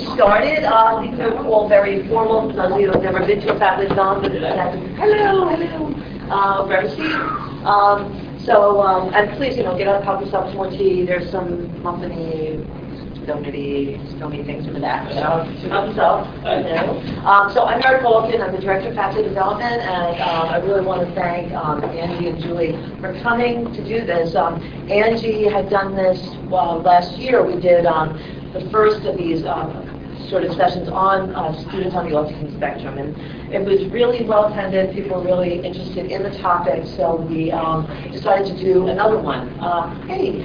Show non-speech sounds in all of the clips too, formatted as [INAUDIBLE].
started. Uh, these are all very formal. Of you have never been to a family development, hello, hello, uh, very sweet. Um, so, um, and please, you know, get up, help yourself some more tea. There's some muffiny, donity, stony things in the back. So, yourself. You know. um, so I'm Mary Bolton. I'm the Director of Faculty Development, and um, I really want to thank um, Angie and Julie for coming to do this. Um, Angie had done this well, last year. We did um, the first of these um, sort of sessions on uh, students on the autism spectrum. And it was really well attended. People were really interested in the topic, so we um, decided to do another one. Uh, hey,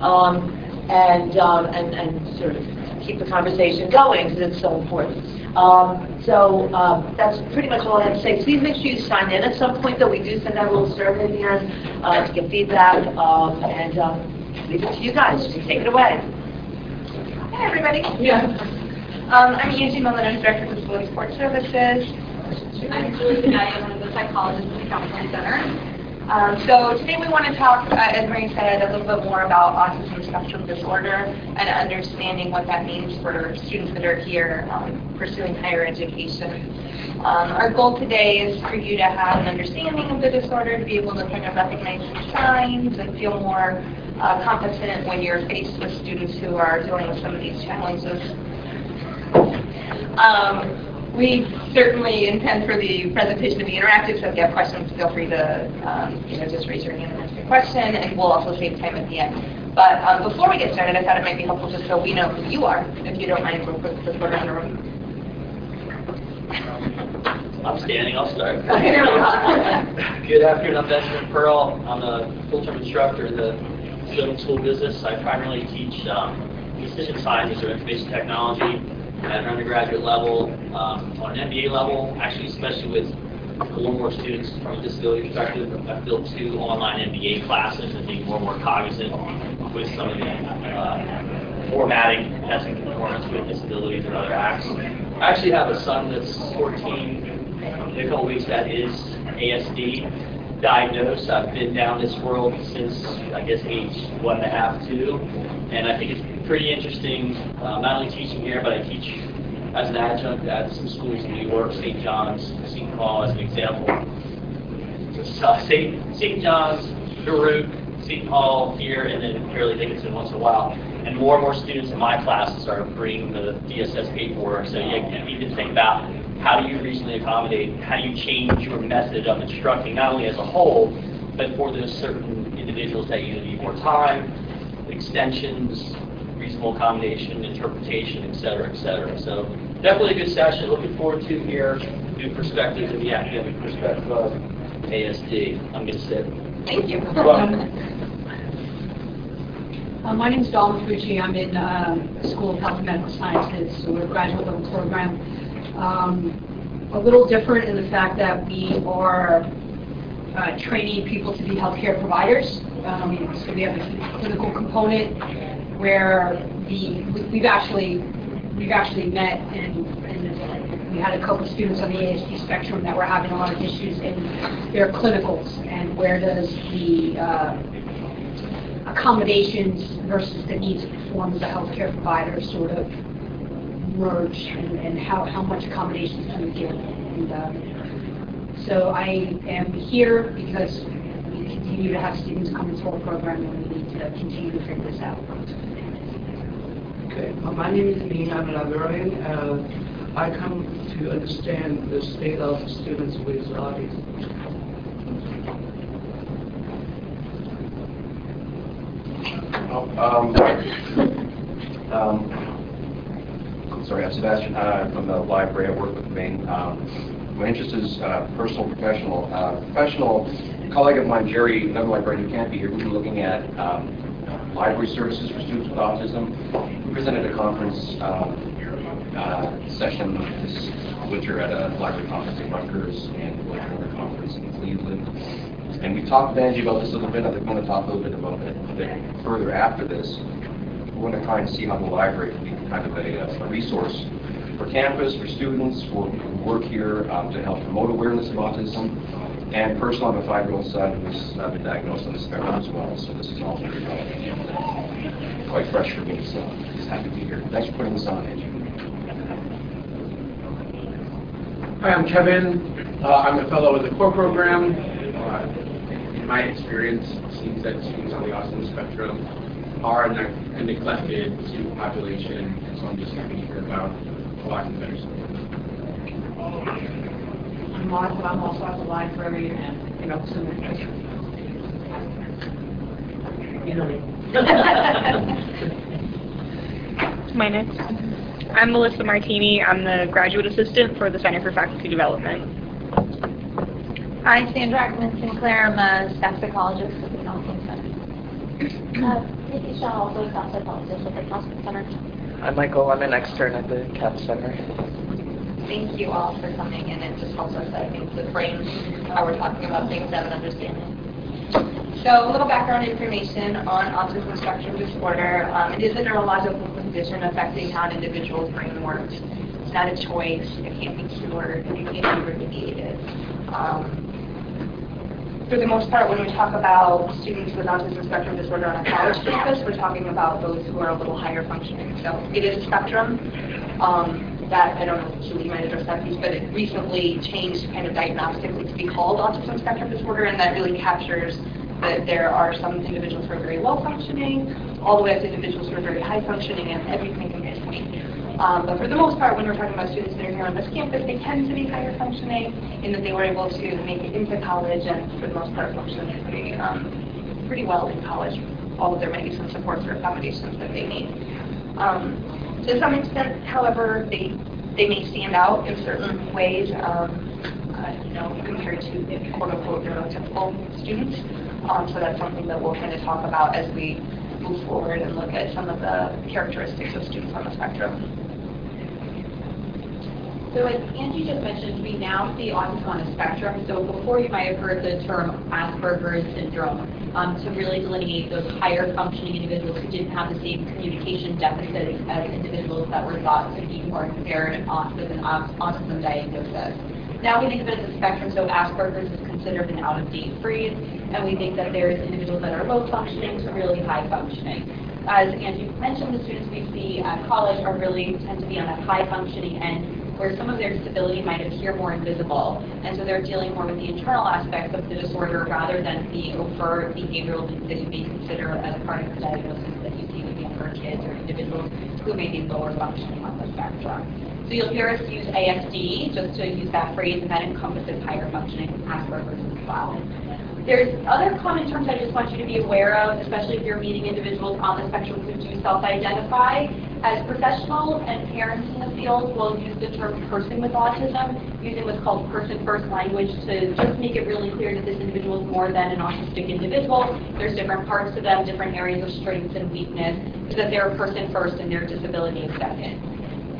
um, and, um, and and sort of keep the conversation going because it's so important. Um, so um, that's pretty much all I have to say. Please make sure you sign in at some point, though. We do send out a little survey at the end uh, to get feedback, um, and um, leave it to you guys. Just take it away. Hi, everybody. Yeah. Um, I'm Angie Millman, I'm Director of Disability Support Services. I'm Julie DiMatteo, I'm one of the psychologists at the Counseling Center. Um, so today we want to talk, uh, as Marie said, a little bit more about autism spectrum disorder and understanding what that means for students that are here um, pursuing higher education. Um, our goal today is for you to have an understanding of the disorder, to be able to kind of recognize the signs and feel more uh, competent when you're faced with students who are dealing with some of these challenges. Um, we certainly intend for the presentation to be interactive, so if you have questions, feel free to um, you know, just raise your hand and ask a question, and we'll also save time at the end. But um, before we get started, I thought it might be helpful just so we know who you are, if you don't mind, real quick, just go around the room. I'm standing, I'll start. [LAUGHS] Okay, there we go. Good afternoon, I'm Benjamin Pearl. I'm a full-time instructor in the film school business. I primarily teach um, decision sciences or information technology at an undergraduate level, um, on an MBA level, actually especially with a little more students from a disability perspective. I've built two online MBA classes and being more and more cognizant with some of the uh, formatting, testing performance with disabilities and other acts. I actually have a son that's 14 in a couple weeks that is ASD diagnosed. I've been down this world since, I guess, age one and a half, two. And I think it's pretty interesting, uh, not only teaching here, but I teach as an adjunct at some schools in New York, St. John's, St. Paul as an example. So [LAUGHS] St. St. John's, Baruch, St. Paul here, and then Fairleigh Dickinson once in a while. And more and more students in my classes are bringing the DSS paperwork. So you, need to think about how do you reasonably accommodate, how do you change your method of instructing, not only as a whole, but for those certain individuals that you need more time, extensions, reasonable accommodation, interpretation, et cetera, et cetera. So definitely a good session. Looking forward to here, new perspectives and the academic perspective of ASD. I'm going to sit. Thank you. You're. Uh, my name is Dawn Fucci. I'm in uh, School of Health and Medical Sciences, so we're a graduate level program. Um, a little different in the fact that we are uh, training people to be healthcare providers. Um, so we have a clinical component where the we've actually we've actually met and, and we had a couple of students on the ASD spectrum that were having a lot of issues in their clinicals and where does the uh, accommodations versus the needs to perform as a healthcare provider sort of merge and, and how, how much accommodations can we give. And, uh, so I am here because we continue to have students come into our program and we need to continue to figure this out. Okay, uh, my name is Lee. I'm a librarian. Uh, I come to understand the state of students with autism. Um, um, sorry, I'm Sebastian uh, from the library. I work with Maine. Um, my interest is uh, personal, professional. Uh, professional, a colleague of mine, Jerry, another librarian who can't be here, we've been looking at um, library services for students with autism. We presented a conference um, uh, session this winter at a library conference in Rutgers and another conference in Cleveland. And we talked with Angie about this a little bit. I think we're going to talk a little bit about it a bit further after this. We're going to try and see how the library can be kind of a, a resource for campus, for students, for who work here, um, to help promote awareness of autism. And personally, I'm a five-year-old son who's uh, been diagnosed on the spectrum as well, so this is all very relevant. Quite fresh for me, so just happy to be here. Thanks for putting this on, Angie. Hi, I'm Kevin. Uh, I'm a fellow with the core program. Uh, in my experience, it seems that students on the autism spectrum are a ne- a neglected student population, and so I'm just happy to hear about a lot of better support. I'm Martha, I'm also at the library and, you know, some You know me. My next. I'm Melissa Martini. I'm the graduate assistant for the Center for Faculty Development. Hi, Sandra Ackerman Sinclair. I'm a staff psychologist at the Counseling Center. [CLEARS THROAT] Uh, Nikki Shaw, also a staff psychologist at the Counseling Center. I'm Michael. I'm an extern at the CAP Center. Thank you all for coming, and it just helps us, I think, to frame how we're talking about things, and an understanding. So a little background information on autism spectrum disorder. Um, it is a neurological condition affecting how an individual's brain works. It's not a choice. It can't be cured. It can't be remediated. Um, for the most part, when we talk about students with autism spectrum disorder on a college campus, we're talking about those who are a little higher functioning. So it is a spectrum. Um, that, I don't know, if Julie might address that piece, but it recently changed kind of diagnostically to be called autism spectrum disorder, and that really captures that there are some individuals who are very low functioning, all the way up to individuals who are very high functioning, and everything in between. Um, but for the most part, when we're talking about students that are here on this campus, they tend to be higher functioning in that they were able to make it into college and for the most part function pretty, um, pretty well in college. Of there might be some supports or accommodations that they need. Um, to some extent, however, they, they may stand out in certain ways, um, uh, you know, compared to quote-unquote neurotypical students. Um, so that's something that we'll kind of talk about as we move forward and look at some of the characteristics of students on the spectrum. So as Angie just mentioned, we now see autism on a spectrum. So before you might have heard the term Asperger's syndrome um, to really delineate those higher functioning individuals who didn't have the same communication deficits as individuals that were thought to be more impaired and with an autism diagnosis. Now we think of it as a spectrum, so Asperger's is considered an out-of-date phrase, and we think that there's individuals that are low functioning to really high functioning. As Angie mentioned, the students we see at college are really tend to be on a high functioning end where some of their disability might appear more invisible. And so they're dealing more with the internal aspects of the disorder rather than the overt behavioral things that you may consider as part of the diagnosis that you see with younger kids or individuals who may be lower functioning on the spectrum. So you'll hear us use ASD, just to use that phrase, and that encompasses higher functioning Asperger's as well. There's other common terms I just want you to be aware of, especially if you're meeting individuals on the spectrum who do self-identify. As professionals and parents in the field will use the term person with autism, using what's called person-first language to just make it really clear that this individual is more than an autistic individual. There's different parts to them, different areas of strengths and weakness, so that they're a person first and their disability is second.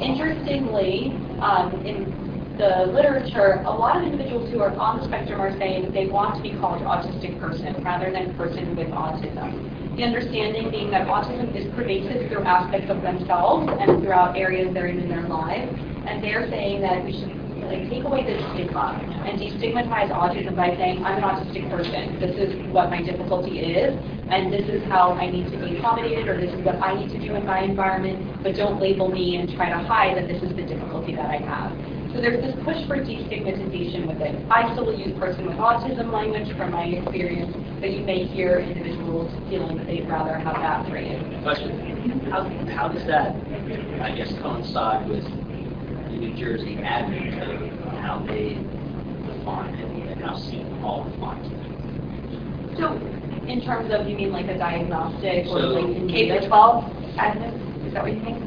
Interestingly, um, in the literature, a lot of individuals who are on the spectrum are saying that they want to be called autistic person rather than person with autism. The understanding being that autism is pervasive through aspects of themselves and throughout areas they're in in their lives, and they're saying that we should take away the stigma and destigmatize autism by saying, I'm an autistic person. This is what my difficulty is, and this is how I need to be accommodated, or this is what I need to do in my environment, but don't label me and try to hide that this is the difficulty that I have. So there's this push for destigmatization with it. I still use person with autism language from my experience, but you may hear individuals feeling that they'd rather have that phrase. Question, how, how does that, I guess, coincide with New Jersey admin code, and how they define it, and how Seton Hall defines it? So in terms of, you mean like a diagnostic or So- like in K through 12 admin, is that what you think?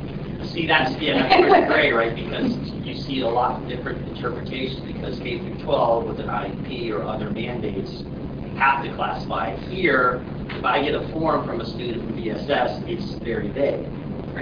See, that's, yeah, [LAUGHS] that's where it's gray, right, because you see a lot of different interpretations, because K through 12 with an IEP or other mandates have to classify. Here, if I get a form from a student from DSS, it's very vague,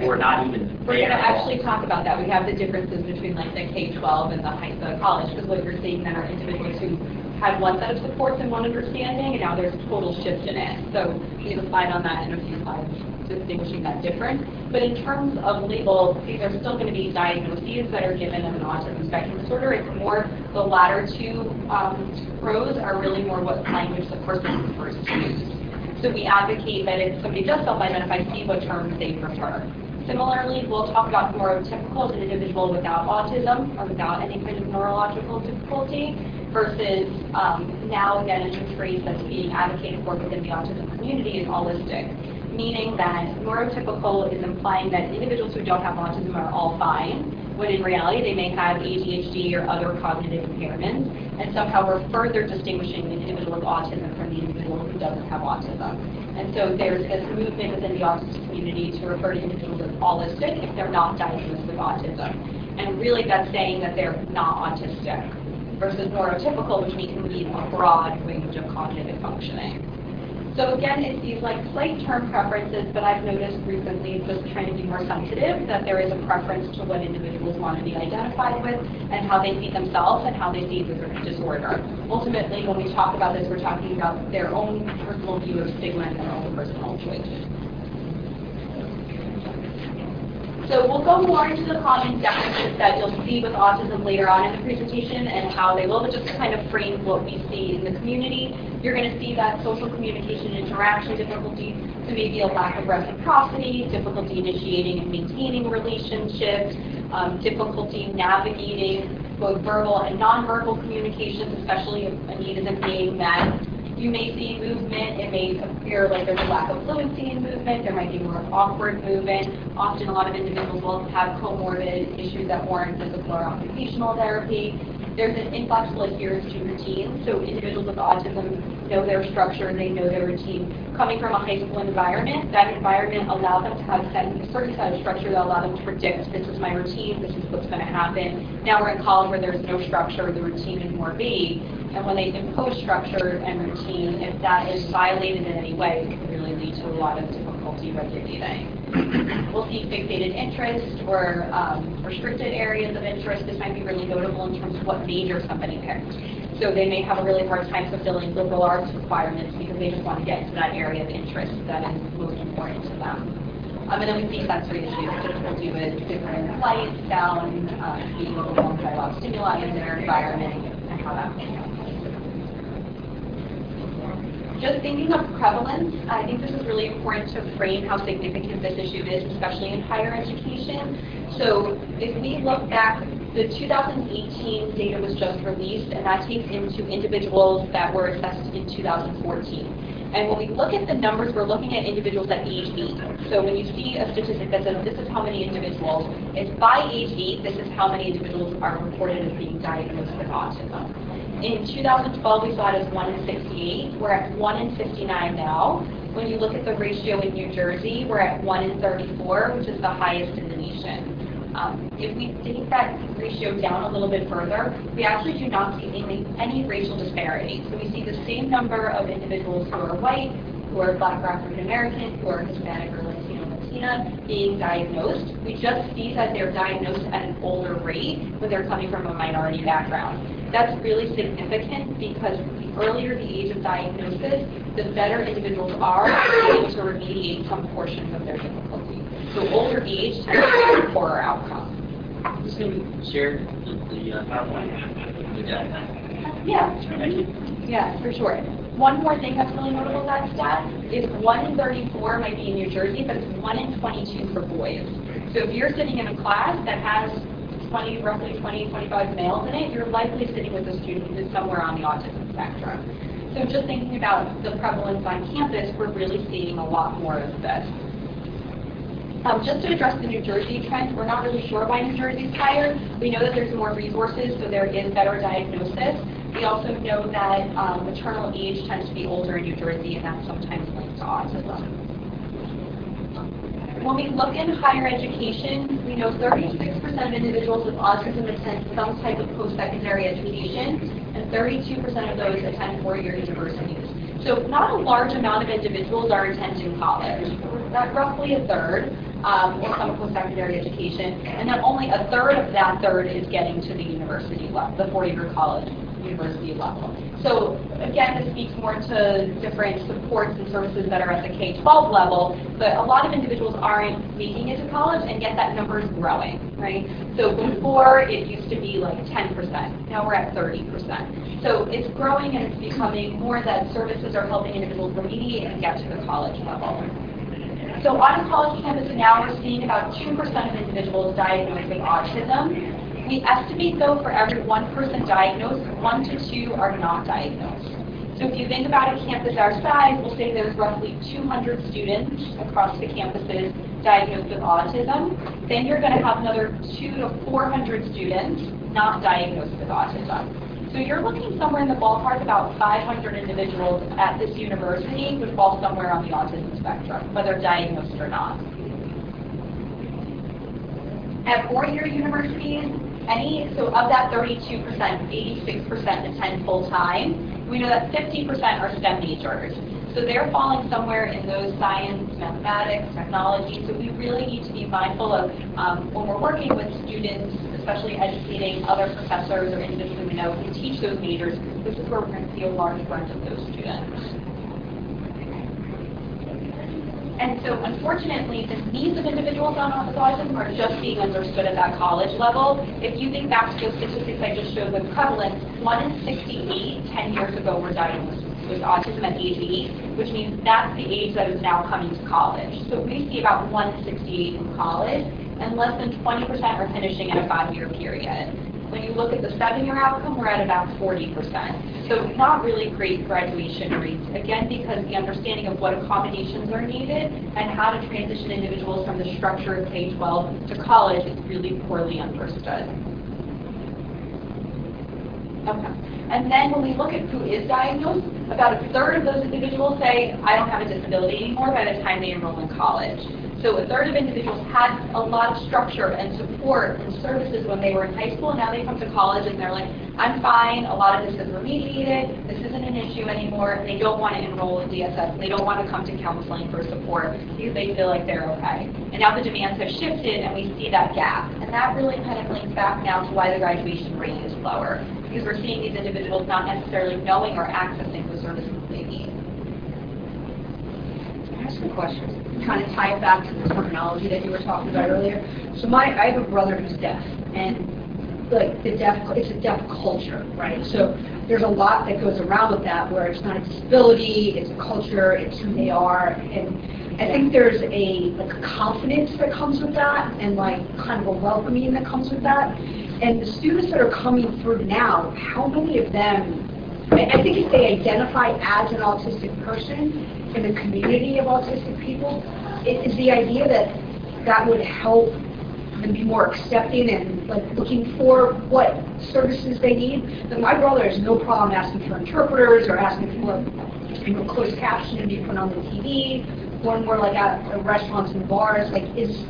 or not even We're going to actually talk about that. We have the differences between like the K-12 and the high, college, because what you're seeing then are individuals who had one set of supports and one understanding, and now there's a total shift in it. So we have a slide on that in a few slides distinguishing that difference. But in terms of labels, these are still going to be diagnoses that are given of an autism spectrum disorder. It's more the latter two um, rows are really more what language the person prefers to use. So we advocate that if somebody does self-identify, see what terms they prefer. Similarly, we'll talk about neurotypical as an individual without autism or without any kind of neurological difficulty versus um, now again a phrase that's being advocated for within the autism community is allistic, meaning that neurotypical is implying that individuals who don't have autism are all fine, when in reality they may have ADHD or other cognitive impairments, and somehow we're further distinguishing the individual with autism from the individual who doesn't have autism. And so there's this movement within the autism community to refer to individuals as allistic if they're not diagnosed with autism. And really that's saying that they're not autistic versus neurotypical, which means a broad range of cognitive functioning. So again, it's these like slight term preferences, but I've noticed recently, just trying to be more sensitive, that there is a preference to what individuals want to be identified with and how they see themselves and how they see the disorder. Ultimately, when we talk about this, we're talking about their own personal view of stigma and their own personal choices. So we'll go more into the common deficits that you'll see with autism later on in the presentation and how they will, but just to kind of frame what we see in the community. You're going to see that social communication interaction difficulties, so maybe a lack of reciprocity, difficulty initiating and maintaining relationships, um, difficulty navigating both verbal and nonverbal communications, especially if a need isn't being met you may see movement. It may appear like there's a lack of fluency in movement. There might be more awkward movement. Often a lot of individuals will have comorbid issues that warrant physical or occupational therapy. There's an inflexible adherence to routine. So individuals with autism know their structure, and they know their routine. Coming from a high school environment, that environment allowed them to have a certain set of structure that allowed them to predict this is my routine, this is what's going to happen. Now we're in college where there's no structure, the routine is more vague. And when they impose structure and routine, if that is violated in any way, it can really lead to a lot of difficulty regulating. [CLEARS THROAT] We'll see fixated interest or um, restricted areas of interest. This might be really notable in terms of what major somebody picked. So they may have a really hard time fulfilling liberal arts requirements because they just want to get into that area of interest that is most important to them. Um, and then we see sensory issues, difficulty with different light, sound, uh, being overwhelmed by a lot of stimuli in their environment, and how that plays out just thinking of prevalence, I think this is really important to frame how significant this issue is, especially in higher education. So if we look back, the 2018 data was just released, and that takes into individuals that were assessed in 2014. And when we look at the numbers, we're looking at individuals at age 8. So when you see a statistic that says this is how many individuals, it's by age 8, this is how many individuals are reported as being diagnosed with autism. In 2012, we saw it as 1 in 68. We're at 1 in 59 now. When you look at the ratio in New Jersey, we're at 1 in 34, which is the highest in the nation. Um, if we take that ratio down a little bit further, we actually do not see any, any racial disparity. So we see the same number of individuals who are white, who are black or African American, who are Hispanic or Latino Latina being diagnosed. We just see that they're diagnosed at an older rate when they're coming from a minority background. That's really significant because the earlier the age of diagnosis, the better individuals are able to remediate some portions of their difficulty. So older age tends to poorer outcome. Just going to share the, the uh, PowerPoint. Yeah. Thank. Yeah, for sure. One more thing that's really notable about that stat is 1 in 34 might be in New Jersey, but it's 1 in 22 for boys. So if you're sitting in a class that has 20, roughly 20, 25 males in it, you're likely sitting with a student who's somewhere on the autism spectrum. So just thinking about the prevalence on campus, we're really seeing a lot more of this. Um, just to address the New Jersey trend, we're not really sure why New Jersey's higher. We know that there's more resources, so there is better diagnosis. We also know that um, maternal age tends to be older in New Jersey, and that's sometimes linked to autism. When we look in higher education, we know 36% of individuals with autism attend some type of post-secondary education, and 32% of those attend four-year universities. So not a large amount of individuals are attending college. Not roughly a third, um, or some post-secondary education, and then only a third of that third is getting to the university level, the four-year college university level. So again, this speaks more to different supports and services that are at the K-12 level, but a lot of individuals aren't making it to college, and yet that number is growing, right? So before, it used to be like 10%. Now we're at 30%. So it's growing, and it's becoming more that services are helping individuals remediate and get to the college level. So on a college campus now, we're seeing about 2% of individuals diagnosed with autism. We estimate, though, for every one person diagnosed, one to two are not diagnosed. So if you think about a campus our size, we'll say there's roughly 200 students across the campuses diagnosed with autism. Then you're going to have another two to 400 students not diagnosed with autism. So you're looking somewhere in the ballpark about 500 individuals at this university would fall somewhere on the autism spectrum, whether diagnosed or not. At four-year universities, any, so of that 32%, 86% attend full-time. We know that 50% are STEM majors. So they're falling somewhere in those science, mathematics, technology. So we really need to be mindful of um, when we're working with students, especially educating other professors or individuals we know who teach those majors, this is where we're going to see a large bunch of those students. And so unfortunately, the needs of individuals on autism are just being understood at that college level. If you think back to the statistics I just showed with prevalence, 1 in 68 10 years ago were diagnosed with autism at age 8, which means that's the age that is now coming to college. So we see about 1 in 68 in college, and less than 20% are finishing in a five-year period. When you look at the seven-year outcome, we're at about 40%. So not really great graduation rates, again, because the understanding of what accommodations are needed and how to transition individuals from the structure of K-12 to college is really poorly understood. Okay. And then when we look at who is diagnosed, about a third of those individuals say, I don't have a disability anymore by the time they enroll in college. So a third of individuals had a lot of structure and support and services when they were in high school. And now they come to college and they're like, I'm fine. A lot of this is remediated. This isn't an issue anymore. They don't want to enroll in DSS. They don't want to come to counseling for support because they feel like they're okay. And now the demands have shifted and we see that gap. And that really kind of links back now to why the graduation rate is lower because we're seeing these individuals not necessarily knowing or accessing the services they need. Ask a question? Kind of tie it back to the terminology that you were talking about earlier. So my, I have a brother who's deaf, and like the deaf, it's a deaf culture, right? So there's a lot that goes around with that, where it's not a disability, it's a culture, it's who they are, and I think there's a like a confidence that comes with that, and like kind of a welcoming that comes with that. And the students that are coming through now, how many of them I think if they identify as an autistic person in the community of autistic people, it is the idea that that would help them be more accepting and like looking for what services they need. But my brother has no problem asking for interpreters or asking for you know, closed captioning to be put on the TV, when we're like at uh, restaurants and bars. Like, is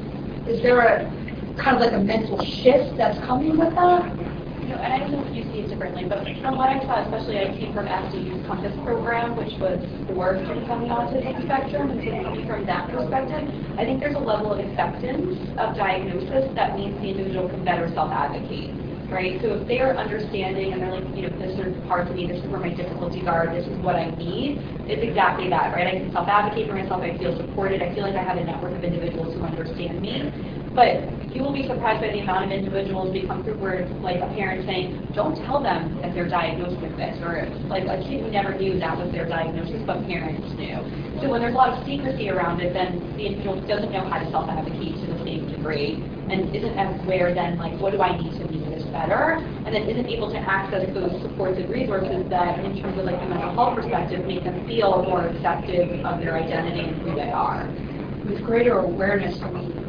is there a kind of like a mental shift that's coming with that? Know, and I don't know if you see it differently, but from what I saw, especially I came from SDU's Compass program, which was for students on the autism spectrum, and so from that perspective, I think there's a level of acceptance of diagnosis that means the individual can better self-advocate, right? So if they're understanding and they're like, you know, this is parts of me, this is where my difficulties are, this is what I need, it's exactly that, right? I can self-advocate for myself, I feel supported, I feel like I have a network of individuals who understand me, but you will be surprised by the amount of individuals we come through where it's like a parent saying, don't tell them that they're diagnosed with this, or like a kid who never knew that was their diagnosis, but parents knew. So when there's a lot of secrecy around it, then the individual doesn't know how to self-advocate to the same degree, and isn't aware then, like, what do I need to make this better, and then isn't able to access those supports and resources that, in terms of like a mental health perspective, make them feel more accepted of their identity and who they are. With greater awareness, mean,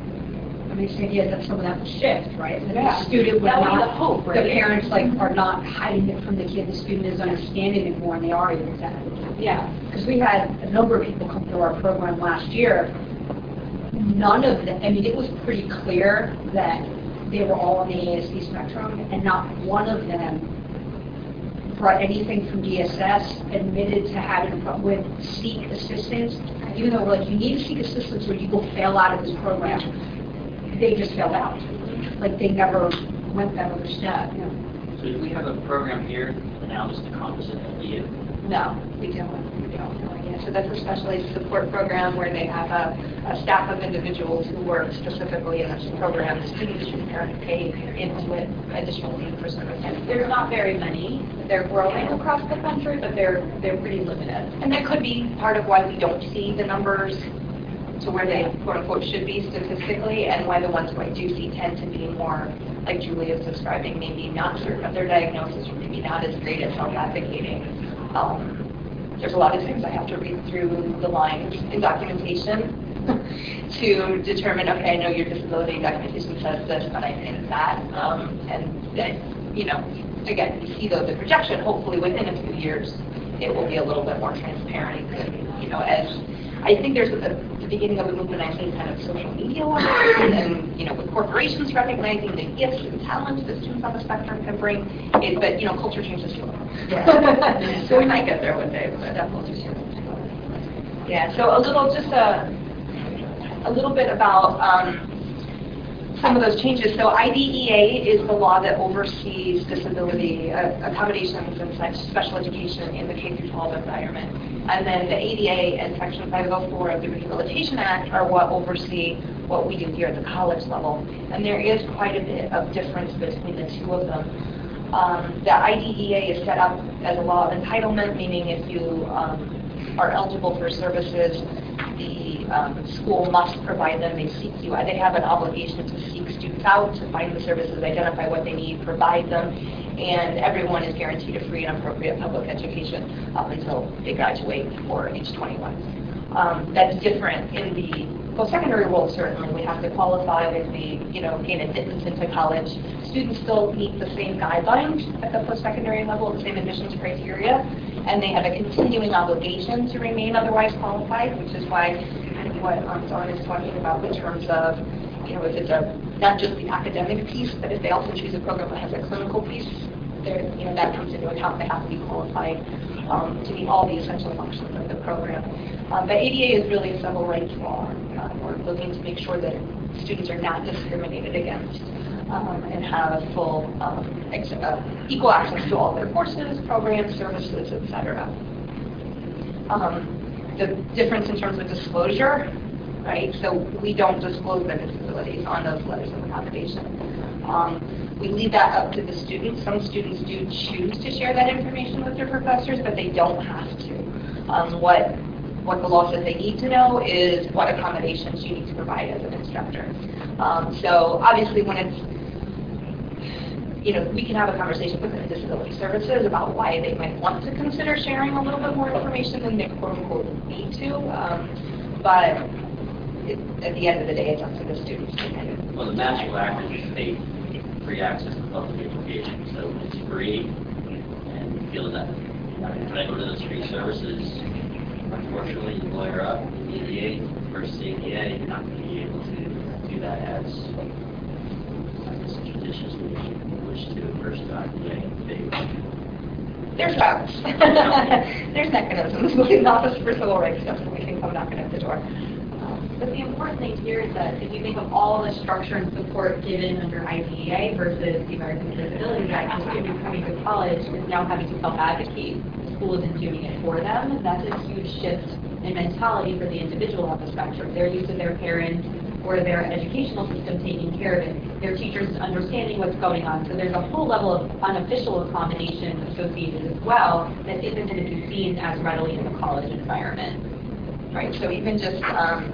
Mean, the idea that some of that will shift, right? That Yeah. the student would That would be not, the hope, the right? parents like are not hiding it from the kid, the student is understanding it more and they are able to. Yeah. Because we had a number of people come through our program last year. None of them, I mean, it was pretty clear that they were all on the ASD spectrum, and not one of them brought anything from DSS, admitted to having a problem with seek assistance, even though we're like, you need to seek assistance or you will fail out of this program. They just failed out. Like, they never went that other step. So do we have a program here now just to encompass it you? No, we don't. We don't. Yeah, So that's a specialized support program where they have a, a staff of individuals who work specifically in this program. Students should parents pay into it additional fee for services. There's not very many. They're growing across the country, but they're, they're pretty limited. And that could be part of why we don't see the numbers to where they quote unquote should be statistically, and why the ones who I do see tend to be more, like Julie is describing, maybe not certain of their diagnosis, or maybe not as great at self-advocating. Um, there's a lot of times I have to read through the lines in documentation [LAUGHS] to determine, okay, I know your disability documentation says this, but I think that, um, and then, you know, again, you see though the projection, hopefully within a few years, it will be a little bit more transparent, and, you know, as, I think there's a, the beginning of a movement, I think, kind of social media one, and, you know, with corporations recognizing the gifts and talents that students on the spectrum can bring, it, but, you know, culture changes too. [LAUGHS] So we might get there one day, but changes. Yeah, so a little, just a, a little bit about um, some of those changes. So IDEA is the law that oversees disability uh, accommodations and such special education in the K through 12 environment. And then the ADA and Section 504 of the Rehabilitation Act are what oversee what we do here at the college level. And there is quite a bit of difference between the two of them. Um, the IDEA is set up as a law of entitlement, meaning if you um, are eligible for services, the um, school must provide them, seek you, they have an obligation to seek students out, to find the services, identify what they need, provide them, and everyone is guaranteed a free and appropriate public education up until they graduate or age 21. Um, that's different in the post-secondary world, certainly. We have to qualify if we, you know, gain admittance into college. Students still meet the same guidelines at the post-secondary level, the same admissions criteria, and they have a continuing obligation to remain otherwise qualified, which is why what um, Dawn is talking about in terms of, you know, if it's a not just the academic piece, but if they also choose a program that has a clinical piece, you know, that comes into account. They have to be qualified um, to meet all the essential functions of the program. Um, but ADA is really a civil rights law. Uh, we're looking to make sure that students are not discriminated against um, and have full um, uh, equal access to all their courses, programs, services, etc. Um, the difference in terms of disclosure, right? So we don't disclose the disabilities on those letters of accommodation. Um, we leave that up to the students. Some students do choose to share that information with their professors, but they don't have to. Um, what what the law says they need to know is what accommodations you need to provide as an instructor. Um, so obviously when it's, you know, we can have a conversation with the disability services about why they might want to consider sharing a little bit more information than they quote unquote need to. Um, but it, at the end of the day, it's up to the students to kind of. Well, the National Act is state free access to public education, so it's free, and you feel that, can I go to those free services? Unfortunately, you lawyer up, EDA versus ADA, you're not going to be able to do that as, as judiciously as you wish to versus IDA. There's routes. [LAUGHS] There's mechanisms. [LAUGHS] The Office for Civil Rights stuff, so we can come knocking at the door. But the important thing here is that if you think of all the structure and support given under IDEA versus the American with Disabilities Act, a student coming to college is now having to self-advocate. School isn't doing it for them. That's a huge shift in mentality for the individual on the spectrum. They're used to their parents or their educational system taking care of it, their teachers understanding what's going on. So there's a whole level of unofficial accommodation associated as well that isn't going to be seen as readily in the college environment. Right, so even just um,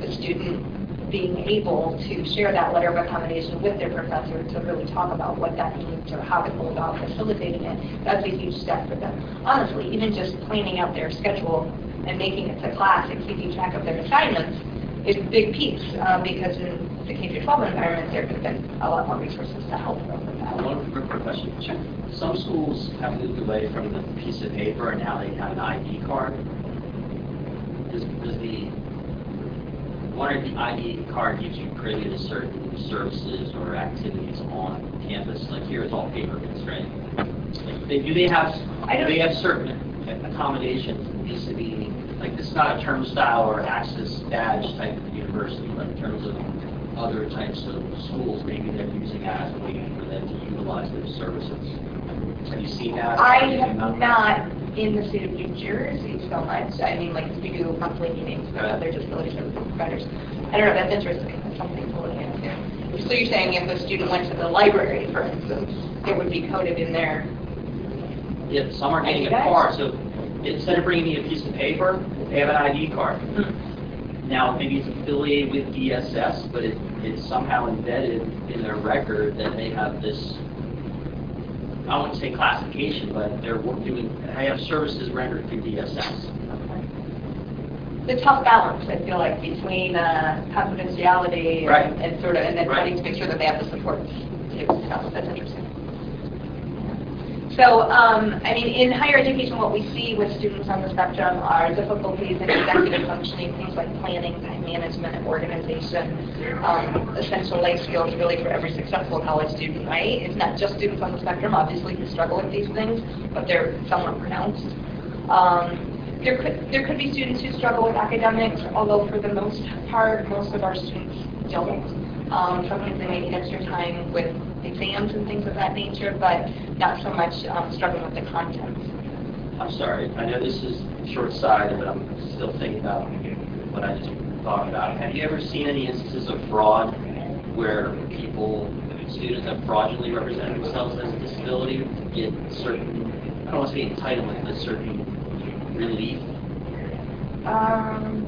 the student being able to share that letter of accommodation with their professor to really talk about what that means or how to go about facilitating it, that's a huge step for them. Honestly, even just planning out their schedule and making it to class and keeping track of their assignments is a big piece uh, because in the K-12 environment, there have been a lot more resources to help them with that. One quick question. Some schools have moved away from the piece of paper and now they have an ID card. Does, does the one ID card gives you privy to certain services or activities on campus? Like here, it's all paper right? Like, they, do they have do they have certain accommodations vis-a-vis like this is not a turnstile or access badge type of university, but in terms of other types of schools, maybe they're using that as a way for them to utilize those services. Have you seen that? I have not in the state of New Jersey so much. I mean, like we do monthly meetings with other disability services providers. I don't know. That's interesting. That's something to look into. So you're saying if a student went to the library, for instance, it would be coded in there. Yeah, some are getting a card, so instead of bringing me a piece of paper, they have an ID card. Hmm. Now, maybe it's affiliated with DSS, but it, it's somehow embedded in their record that they have this, I wouldn't say classification, but they're doing, they have services rendered through DSS. The tough balance, I feel like, between uh, confidentiality Right. and and sort of, and then Right. wanting to make sure that they have the support too. So That's interesting. So, um, I mean, in higher education, what we see with students on the spectrum are difficulties in executive functioning, things like planning, time management, organization, um, essential life skills really for every successful college student, right? It's not just students on the spectrum, obviously, who struggle with these things, but they're somewhat pronounced. Um, there could, there could be students who struggle with academics, although for the most part, most of our students don't. Um, sometimes they may need extra time with exams and things of that nature, but not so much um, struggling with the content. I'm sorry, I know this is short-sighted, but I'm still thinking about what I just thought about. Have you ever seen any instances of fraud where people, students have fraudulently represented themselves as a disability to get certain, I don't want to say entitlement, but certain relief? Um,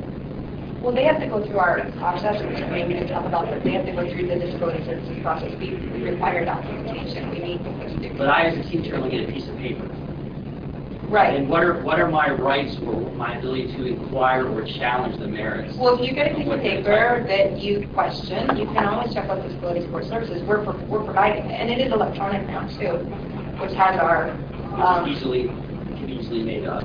well, they have to go through our process, which we can talk about, but they have to go through the disability services process. We require documentation. We need. But I, as a teacher, only get a piece of paper. Right. And what are, what are my rights or my ability to inquire or challenge the merits? Well, if you get a piece of paper that you question, you can always check with Disability Support Services. We're, pro- we're providing it, and it is electronic now too, which has our, um, Easily, can be easily made up.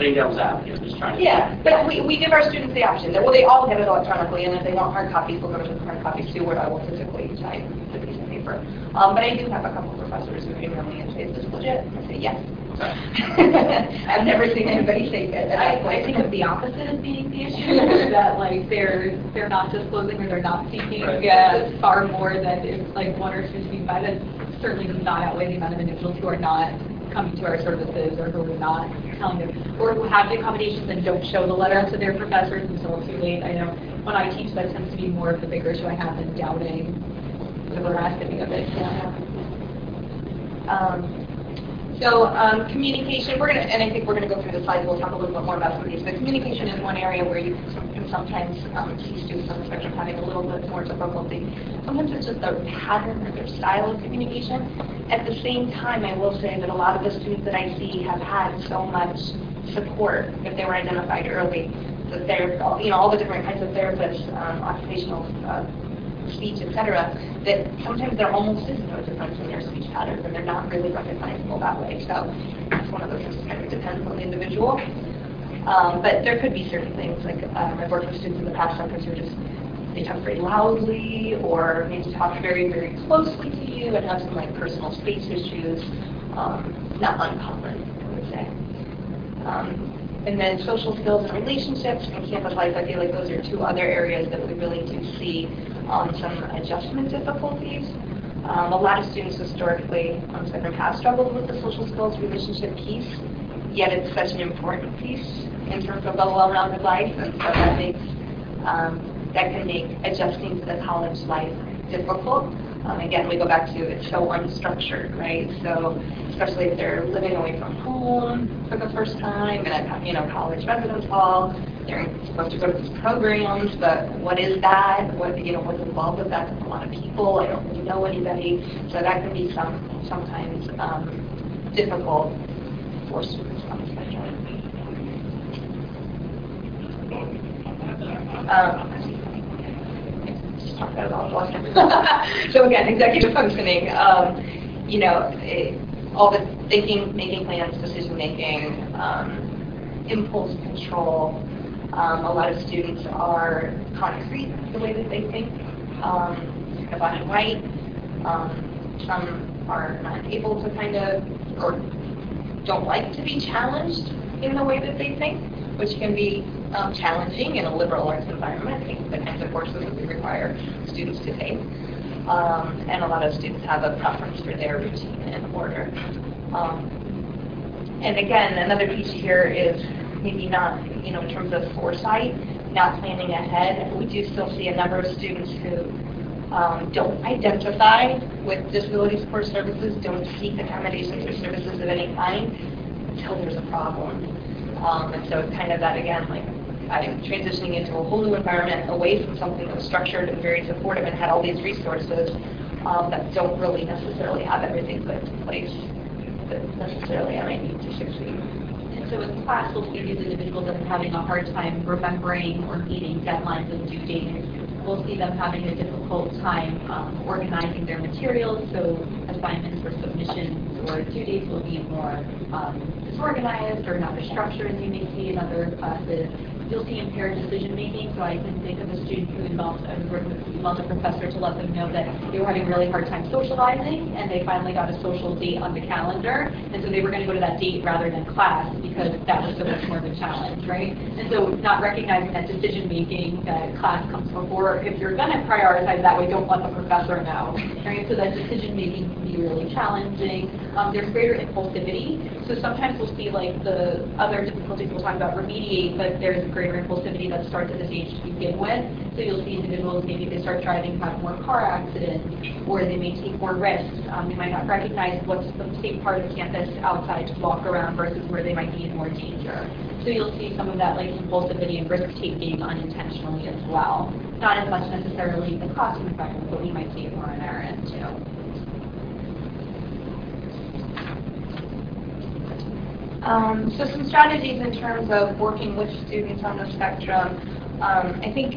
I think that was out, I'm just trying to. yeah, but we, we give our students the option, that, well, they all get it electronically, and if they want hard copies, we'll go to the hard copies too, where I will physically type the piece of paper. Um, but I do have a couple professors who email me and say, is this legit? I say, yes. [LAUGHS] I've never seen anybody say that. I, I think of the opposite as being the issue, [LAUGHS] that like they're, they're not disclosing or they're not seeking Right. uh, far more than if like one or two speak by, that certainly does not outweigh the amount of individuals who are not coming to our services or who are not telling them, or who have the accommodations and don't show the letter to their professors until too late. I know when I teach, that tends to be more of the bigger issue I have in doubting the veracity of it. Yeah. Um, So, um, communication, we're gonna, and I think we're gonna go through the slides, we'll talk a little bit more about some of these, but communication is one area where you can sometimes, um, see students on having a little bit more difficulty. Sometimes it's just their pattern or their style of communication. At the same time, I will say that a lot of the students that I see have had so much support if they were identified early, that they're, you know, all the different kinds of therapists, um, occupational, uh, speech, et cetera, that sometimes there almost is no difference in their speech patterns, and they're not really recognizable that way. So it's one of those things that kind of depends on the individual. Um, but there could be certain things, like um, I've worked with students in the past, sometimes who just, they talk very loudly, or maybe talk very, very closely to you, and have some like personal space issues. Um, not uncommon, I would say. Um, and then social skills and relationships and campus life, I feel like those are two other areas that we really do see um, some adjustment difficulties. Um, a lot of students historically on spectrum have struggled with the social skills relationship piece, yet it's such an important piece in terms of a well-rounded life, and so that makes um, that can make adjusting to the college life difficult. Um, again, we go back to it's so unstructured, right? So especially if they're living away from home for the first time and at you know college residence hall, they're supposed to go to these programs, but what is that? What you know what's involved with that? There's a lot of people. I don't really know anybody, so that can be some sometimes um, difficult for students on the spectrum. Um. [LAUGHS] So again, executive functioning, um, you know, it- all the thinking, making plans, decision-making, um, impulse control. Um, A lot of students are concrete the way that they think, um, kind of black and white. Um, Some are not able to kind of, or don't like to be challenged in the way that they think, which can be um, challenging in a liberal arts environment, I the kinds of courses that we require students to take. Um, and a lot of students have a preference for their routine and order. Um, and again, another piece here is maybe not, you know, in terms of foresight, not planning ahead. We do still see a number of students who um, don't identify with disability support services, don't seek accommodations or services of any kind until there's a problem. Um, and so it's kind of that again, like I'm transitioning into a whole new environment, away from something that was structured and very supportive and had all these resources um, that don't really necessarily have everything put in place that necessarily I might need to succeed. So in class, we'll see these individuals that are having a hard time remembering or meeting deadlines and due dates. We'll see them having a difficult time um, organizing their materials, so assignments or submissions or due dates will be more um, disorganized or not as structured as you may see in other classes. You'll see impaired decision making, so I can think of a student who involved, I was working with a professor to let them know that they were having a really hard time socializing, and they finally got a social date on the calendar, and so they were going to go to that date rather than class because that was so much more of a challenge, right? And so not recognizing that decision making, that class comes before, if you're going to prioritize that way, don't let the professor know, right? So that decision making can be really challenging. Um, there's greater impulsivity, so sometimes we'll see like the other difficulties we'll talk about remediate, but there's greater impulsivity that starts at this age to begin with. So you'll see individuals, maybe they start driving, have more car accidents, or they may take more risks. Um, they might not recognize what's the safe part of campus outside to walk around versus where they might be in more danger. So you'll see some of that like impulsivity and risk taking unintentionally as well. Not as much necessarily in the classroom environment, but we might see it more on our end too. Um, so some strategies in terms of working with students on the spectrum. Um, I think,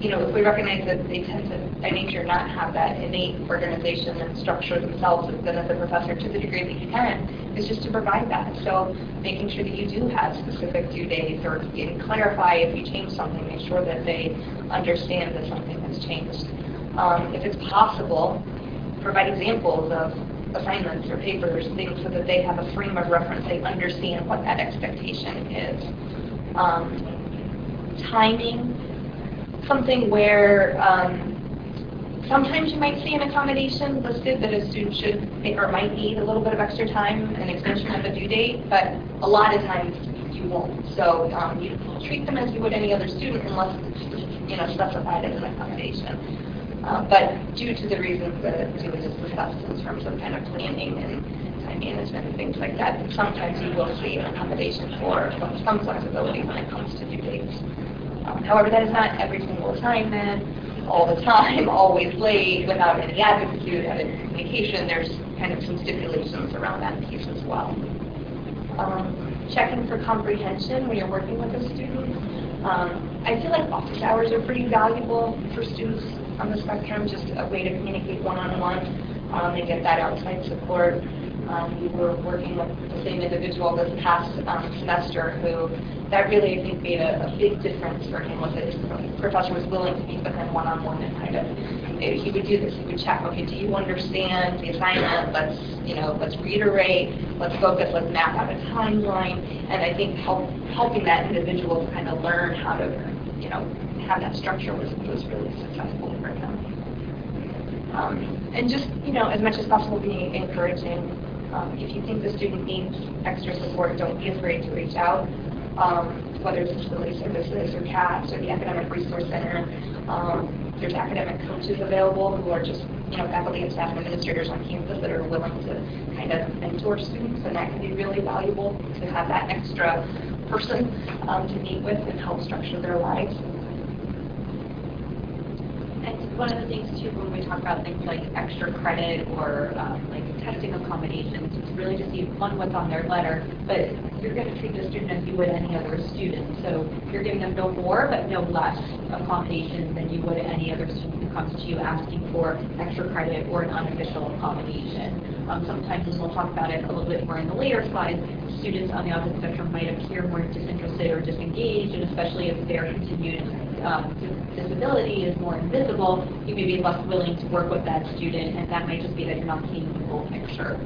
you know, if we recognize that they tend to, by nature, not have that innate organization and structure themselves, then as a professor, to the degree that you can, is just to provide that. So making sure that you do have specific due dates or clarify if you change something, make sure that they understand that something has changed. Um, if it's possible, provide examples of assignments or papers, things so that they have a frame of reference, they understand what that expectation is. Um, timing, something where um, sometimes you might see an accommodation listed that a student should or might need a little bit of extra time, an extension of a due date, but a lot of times you won't. So um, you treat them as you would any other student unless it's you know specified as an accommodation. Uh, but due to the reasons that Julie just discussed in terms of kind of planning and time management and things like that, sometimes you will see an accommodation for some flexibility when it comes to due dates. Um, however, that is not every single assignment, all the time, [LAUGHS] always late, without any advocacy, without any communication. There's kind of some stipulations around that piece as well. Um, checking for comprehension when you're working with a student. Um, I feel like office hours are pretty valuable for students on the spectrum, just a way to communicate one-on-one um, and get that outside support. Um, we were working with the same individual this past um, semester who that really, I think, made a, a big difference for him was that his professor was willing to meet with him one-on-one and kind of, he would do this, he would check, okay, do you understand the assignment? Let's, you know, let's reiterate, let's focus, let's map out a timeline. And I think help, helping that individual kind of learn how to, you know, have that structure was, was really successful for him. Um, and just, you know, as much as possible being encouraging. Um, if you think the student needs extra support, don't be afraid to reach out, um, whether it's disability services or CAPS or the Academic Resource Center. Um, there's academic coaches available who are just, you know, faculty and staff and administrators on campus that are willing to kind of mentor students, and that can be really valuable to have that extra person um, to meet with and help structure their lives. One of the things too, when we talk about things like extra credit or um, like testing accommodations, it's really to see one what's on their letter, but you're going to treat the student as you would any other student. So you're giving them no more, but no less accommodations than you would any other student who comes to you asking for extra credit or an unofficial accommodation. Um, sometimes, and we'll talk about it a little bit more in the later slides, students on the autism spectrum might appear more disinterested or disengaged, and especially if their continued um, disability is more invisible, you may be less willing to work with that student, and that might just be that you're not seeing the full picture.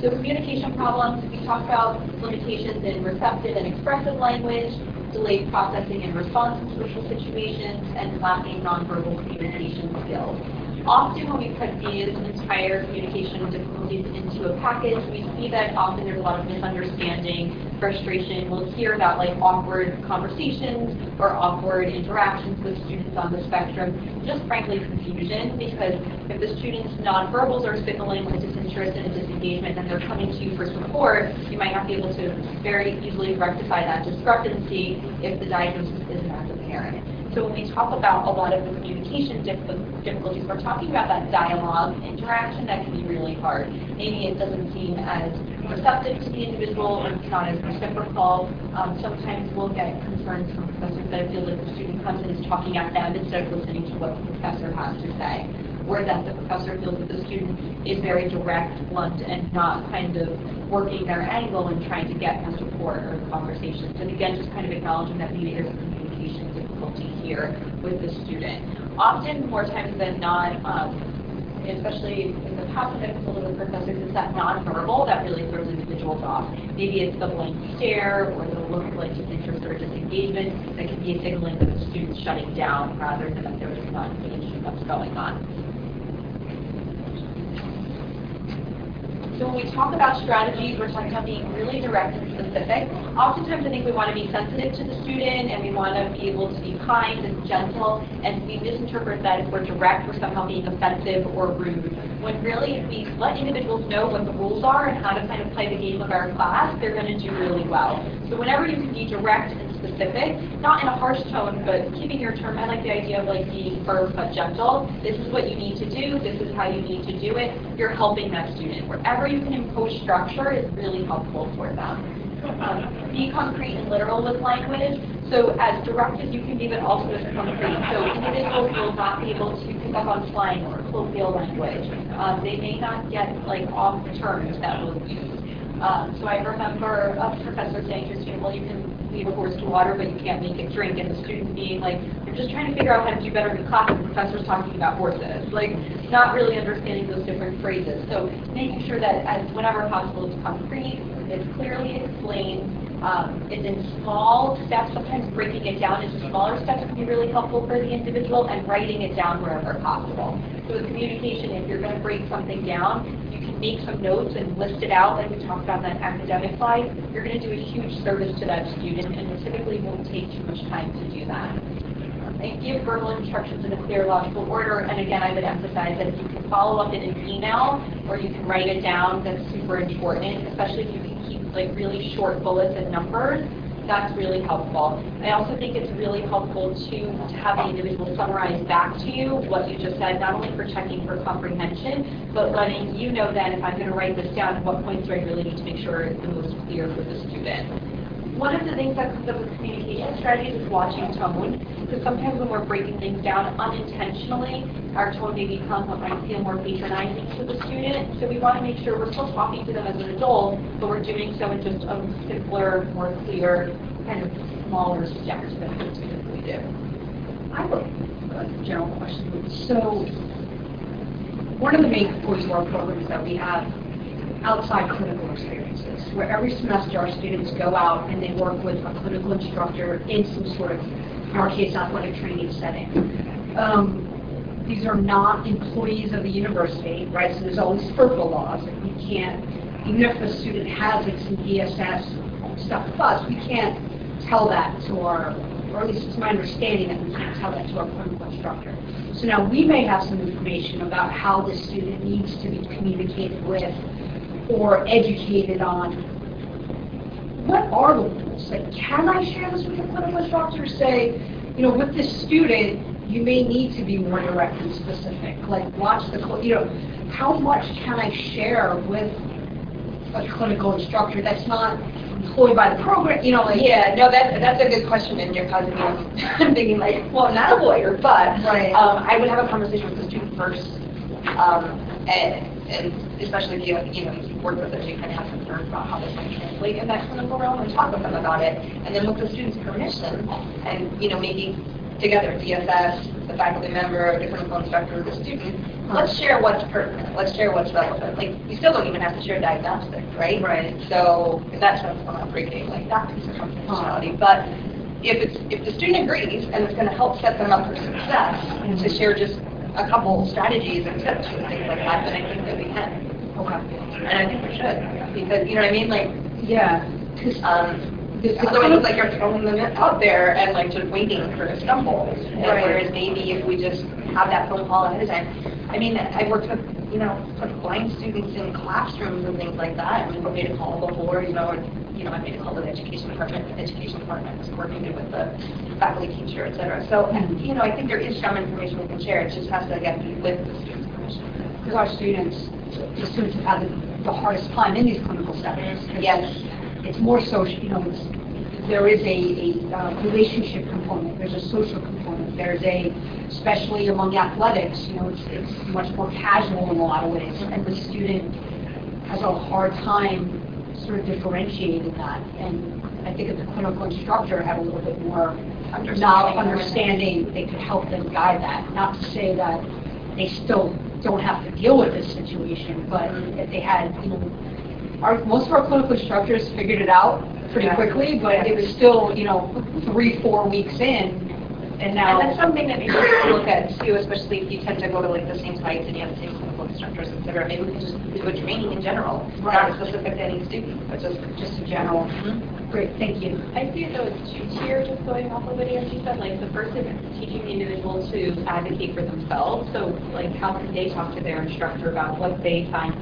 So communication problems, we talked about limitations in receptive and expressive language, delayed processing and response in social situations, and lacking nonverbal communication skills. Often when we put these entire communication difficulties into a package, we see that often there's a lot of misunderstanding, frustration. We'll hear about like awkward conversations or awkward interactions with students on the spectrum. Just frankly confusion because if the student's nonverbals are signaling a disinterest and disengagement and they're coming to you for support, you might not be able to very easily rectify that discrepancy if the diagnosis isn't as apparent. So when we talk about a lot of the communication difficulties, we're talking about that dialogue interaction that can be really hard. Maybe it doesn't seem as receptive to the individual or it's not as reciprocal. Um, sometimes we'll get concerns from professors that feel like the student comes and is talking at them instead of listening to what the professor has to say. Or that the professor feels that the student is very direct, blunt, and not kind of working their angle and trying to get more support or the conversation. And again, just kind of acknowledging that maybe there's a difficulty here with the student. Often, more times than not, um, especially in the past when I've with professors, it's that nonverbal that really throws individuals off. Maybe it's the blank stare or the look of like disinterest or disengagement that can be a signaling that the student's shutting down rather than that they're just not engaged going on. So when we talk about strategies, we're talking about being really direct and specific. Oftentimes I think we want to be sensitive to the student and we want to be able to be kind and gentle and we misinterpret that if we're direct, we're somehow being offensive or rude. When really if we let individuals know what the rules are and how to kind of play the game of our class, they're going to do really well. So whenever you can be direct and specific, not in a harsh tone, but keeping your term. I like the idea of like being firm but gentle. This is what you need to do. This is how you need to do it. You're helping that student. Wherever you can impose structure is really helpful for them. Um, be concrete and literal with language. So as direct as you can be, but also as concrete. So individuals will not be able to pick up on slang or colloquial language. Um, they may not get like off the terms that we'll use. Um, so I remember a professor saying to a student, well, you can lead a horse to water, but you can't make it drink, and the student being like, they're just trying to figure out how to do better in class, and the professor's talking about horses. Like, not really understanding those different phrases. So making sure that as whenever possible it's concrete, it's clearly explained, um, it's in small steps, sometimes breaking it down into smaller steps can be really helpful for the individual, and writing it down wherever possible. So with communication, if you're going to break something down, you can make some notes and list it out like we talked about in that academic slide, you're going to do a huge service to that student and it typically won't take too much time to do that. And give verbal instructions in a clear, logical order. And again, I would emphasize that if you can follow up in an email or you can write it down, that's super important, especially if you can keep like really short bullets and numbers that's really helpful. I also think it's really helpful to, to have the individual summarize back to you what you just said, not only for checking for comprehension, but letting you know then if I'm going to write this down, what points do I really need to make sure is the most clear for the student. One of the things that comes up with communication strategies is watching tone, because sometimes when we're breaking things down unintentionally, our tone may become what might feel more patronizing to the student. So we want to make sure we're still talking to them as an adult, but we're doing so in just a simpler, more clear, kind of smaller steps than we typically do. I have a, general question. So one of the main our program is that we have outside clinical experiences, where every semester our students go out and they work with a clinical instructor in some sort of, in our case, athletic training setting. Um, these are not employees of the university, right? So there's always FERPA laws, and we can't, even if a student has like some DSS stuff with us, we can't tell that to our, or at least it's my understanding that we can't tell that to our clinical instructor. So now we may have some information about how the student needs to be communicated with or educated on what are the rules? Like, can I share this with a clinical instructor? Say, you know, with this student, you may need to be more direct and specific. Like, watch the, you know, how much can I share with a clinical instructor that's not employed by the program? You know, like yeah, no, that's that's a good question, and you're causing me. I'm thinking like, well, not a lawyer, but right. um, I would have a conversation with the student first, um, and and especially if you, you know, you work with them, you kind of have concerns about how this might translate in that clinical realm and talk with them about it. And then with the student's permission, and, you know, maybe together, DSS, the faculty member, the clinical instructor, the student, let's share what's pertinent, let's share what's relevant. Like, you still don't even have to share diagnostic, right? Right. So, in that sense, I'm not breaking, like, that piece of confidentiality. Uh-huh. But if it's, if the student agrees, and it's going to help set them up for success, mm-hmm. to share just a couple strategies and tips and things like that, then I think that we can. Okay. And I think we should, because, you know what I mean, like, Yeah. um, the- the it's kind almost of- like you're throwing them out there and like just waiting for a stumble. Right. Whereas maybe if we just have that phone call ahead of time. I mean, I've worked with, you know, with blind students in classrooms and things like that. I mean, we made a call before, you know, or, you know, I made a call to the education department, the education department was coordinated with the faculty teacher, et cetera. So, you know, I think there is some information we can share. It just has to again be with the student's permission. Because our students, the students have had the- the hardest time in these clinical settings. Yes. It's more social, you know, it's, there is a, a uh, relationship component, there's a social component, there's a, especially among athletics, you know, it's, it's much more casual in a lot of ways. And the student has a hard time sort of differentiating that. And I think if the clinical instructor had a little bit more Understanding. now understanding, they could help them guide that. Not to say that they still don't have to deal with this situation, but if they had, you know, our, most of our clinical instructors figured it out pretty Yeah. quickly, but it was still, you know, three, four weeks in, and now. And that's something that maybe we can look at too, especially if you tend to go to like the same sites and you have the same clinical instructors, et cetera. Maybe we can just do a training in general, not specific to any student, but just. Just in general. Mm-hmm. Great, thank you. I see it though as two tier, just going off of what Angie said, like the first is teaching the individual to advocate for themselves. So like how can they talk to their instructor about what they find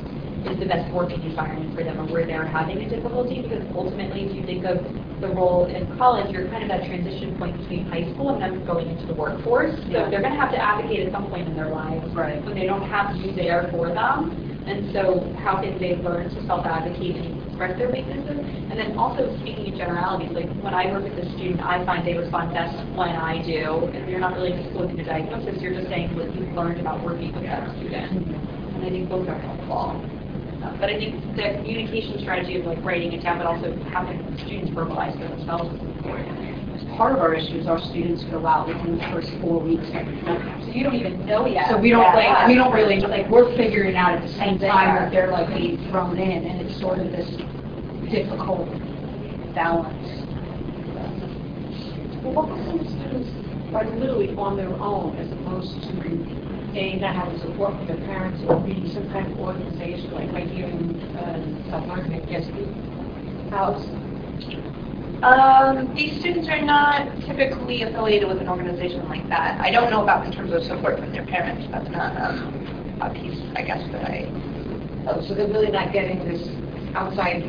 is the best working environment for them or where they're having a difficulty? Because ultimately, if you think of the role in college, you're kind of that transition point between high school and them going into the workforce. So Yeah. they're going to have to advocate at some point in their lives. Right. When they don't have you there for them. And so how can they learn to self-advocate and express their weaknesses? And then also speaking in generalities, like when I work with a student, I find they respond best when I do. And you're not really disclosing a diagnosis, you're just saying what you've learned about working with that student. And I think both are helpful. But I think the communication strategy of like writing it down, but also having students verbalize for themselves is important. Part of our issue is our students fill out within the first four weeks every month. So you don't even know yet. So we don't, like, Yeah. we don't really, like, we're figuring out at the same time that they're like being thrown in, and it's sort of this difficult balance. Well, what percent of students are literally on their own as opposed to they not having support from their parents or being some kind of organization like right here in uh, South Oregon at House? Um, these students are not typically affiliated with an organization like that. I don't know about in terms of support from their parents. That's not um, a piece, I guess, that I. Oh, so they're really not getting this outside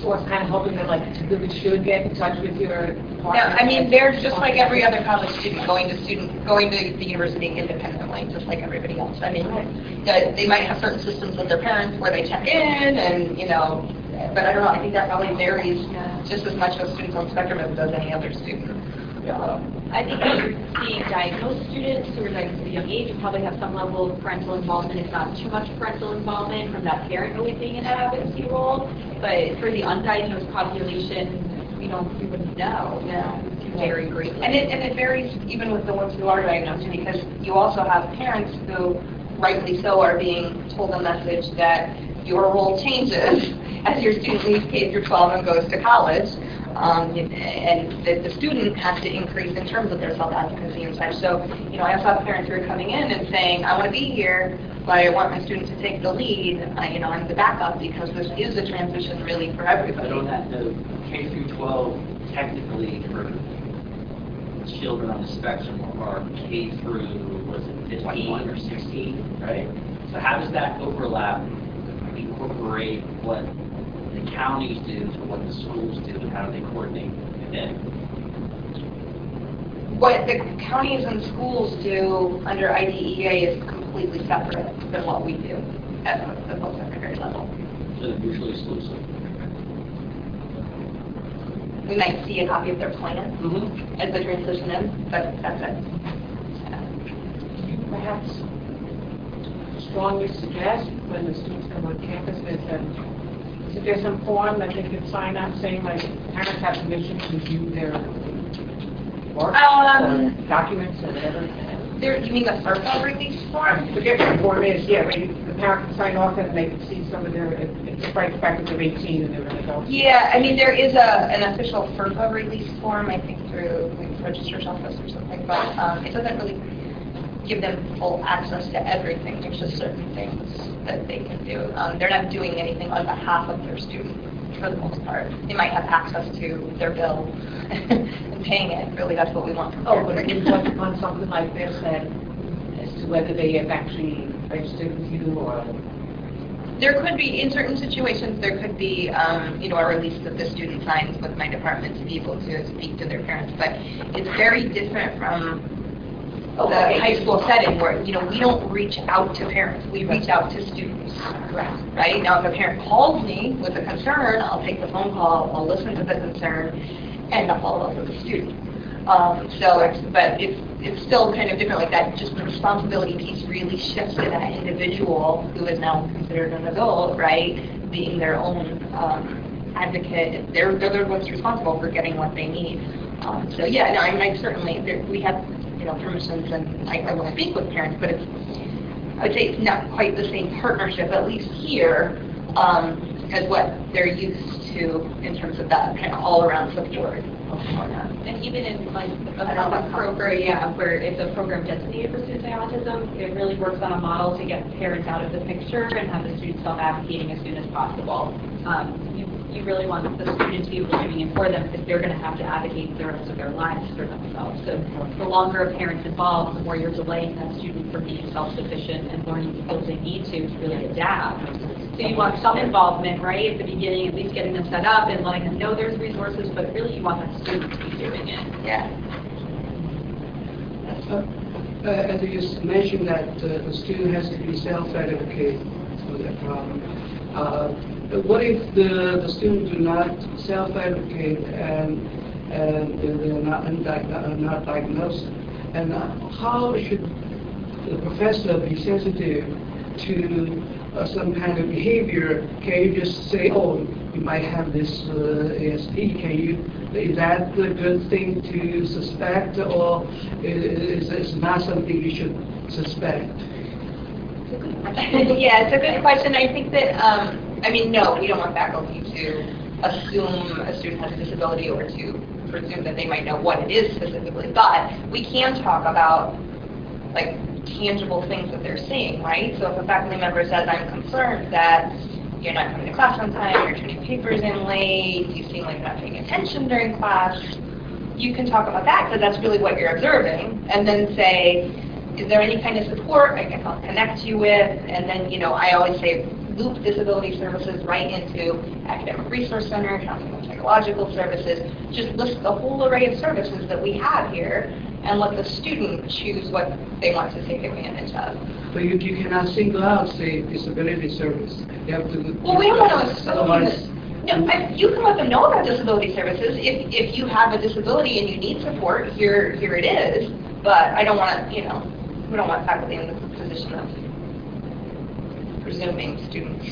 source kind of helping them like to really should get in touch with your No. I mean, they're just like every other college student going to student, going to the university independently, just like everybody else. I mean, that they might have certain systems with their parents where they check in and, you know, but I don't know, I think that probably varies just as much with students on spectrum as does any other student. I think if you're seeing diagnosed students who are diagnosed at a young age, you probably have some level of parental involvement, if not too much parental involvement from that parent really being in that advocacy role. But for the undiagnosed population, we don't, we wouldn't know. Yeah. It vary greatly. And it, and it varies even with the ones who are diagnosed, because you also have parents who, rightly so, are being told a message that your role changes [LAUGHS] as your student leaves K through 12 and goes to college. Um, and that the student has to increase in terms of their self-advocacy and such. So, you know, I also have parents who are coming in and saying, I want to be here, but I want my student to take the lead. Uh, you know, I'm the backup because this is a transition really for But everybody. on that note, K through 12 technically for children on the spectrum are K through, was it 15 or 16, right? So how does that overlap, incorporate what the counties do to what the schools do, and how do they coordinate? And then, What the counties and schools do under IDEA is completely separate than what we do at the the post-secondary level. so they're mutually exclusive. We might see a copy of their plan Mm-hmm. as they transition in, but that's it. Perhaps strongly suggest when the students come on campus that, uh, is there some form that they could sign up saying like parents have permission to view their work Um, or documents or whatever? There, you mean the FERPA release I form? forget what the form is, yeah, where you- the parent can sign off and they can see some of their, it's right back to they're 18 and they're an adult. Yeah, I mean, there is a, an official FERPA release form, I think through the registrar's office or something, but um, it doesn't really, give them full access to everything. There's just certain things that they can do. Um, they're not doing anything on behalf of their student for the most part. They might have access to their bill [LAUGHS] and paying it. Really, that's what we want from Oh, but in what, on something like this, then, as to whether they have actually registered with you or There could be, in certain situations, there could be, um, you know, a release that the student signs with my department to be able to speak to their parents, but it's very different from the high school setting where, you know, we don't reach out to parents, we reach out to students. Right? Now, if a parent calls me with a concern, I'll take the phone call, I'll listen to the concern, and I'll follow up with the student. Um, so, it's, but it's, it's still kind of different like that, just the responsibility piece really shifts to that individual who is now considered an adult, right? Being their own, um, advocate, they're, they're the ones responsible for getting what they need. Um, so yeah, no, I mean, I certainly, there, we have, you know, permissions and I, I will speak with parents, but it's, I would say it's not quite the same partnership, at least here, um, as what they're used to in terms of that kind of all-around support. And even in like a program, yeah, where it's a program designated for students with autism, it really works on a model to get parents out of the picture and have the students self-advocating as soon as possible. Um, you, you really want the student to be able to bring for them because they're going to have to advocate the rest of their lives for themselves. So the longer a parent's involved, the more you're delaying that student from being self-sufficient and learning the skills they need to to really adapt. So you want some involvement, right, at the beginning, at least getting them set up and letting them know there's resources, but really you want that student to be doing it. Yeah. Uh, uh, As you s- mentioned that uh, the student has to be self-advocate for their problem. Uh, What if the, the student do not self-advocate and, and they're not not diagnosed? And how should the professor be sensitive to uh, some kind of behavior? Can you just say, oh, you might have this uh, can you, is that a good thing to suspect, or is it not something you should suspect? [LAUGHS] yeah, it's a good question. I think that, um, I mean, no, we don't want faculty to assume a student has a disability or to presume that they might know what it is specifically. But we can talk about, like, tangible things that they're seeing, right? So if a faculty member says, I'm concerned that you're not coming to class on time, you're turning papers in late, you seem like you're not paying attention during class, you can talk about that because that's really what you're observing, and then say, is there any kind of support I can help connect you with? And then, you know, I always say loop disability services right into academic resource center, counseling and psychological services, just list the whole array of services that we have here and let the student choose what they want to take advantage of. But you, you cannot single out, say, disability service. You have to. Well, we don't want to Otherwise- no, I- you can let them know about disability services. If, if you have a disability and you need support, here, here it is. But I don't want to, you know, we don't want faculty in the position of presuming students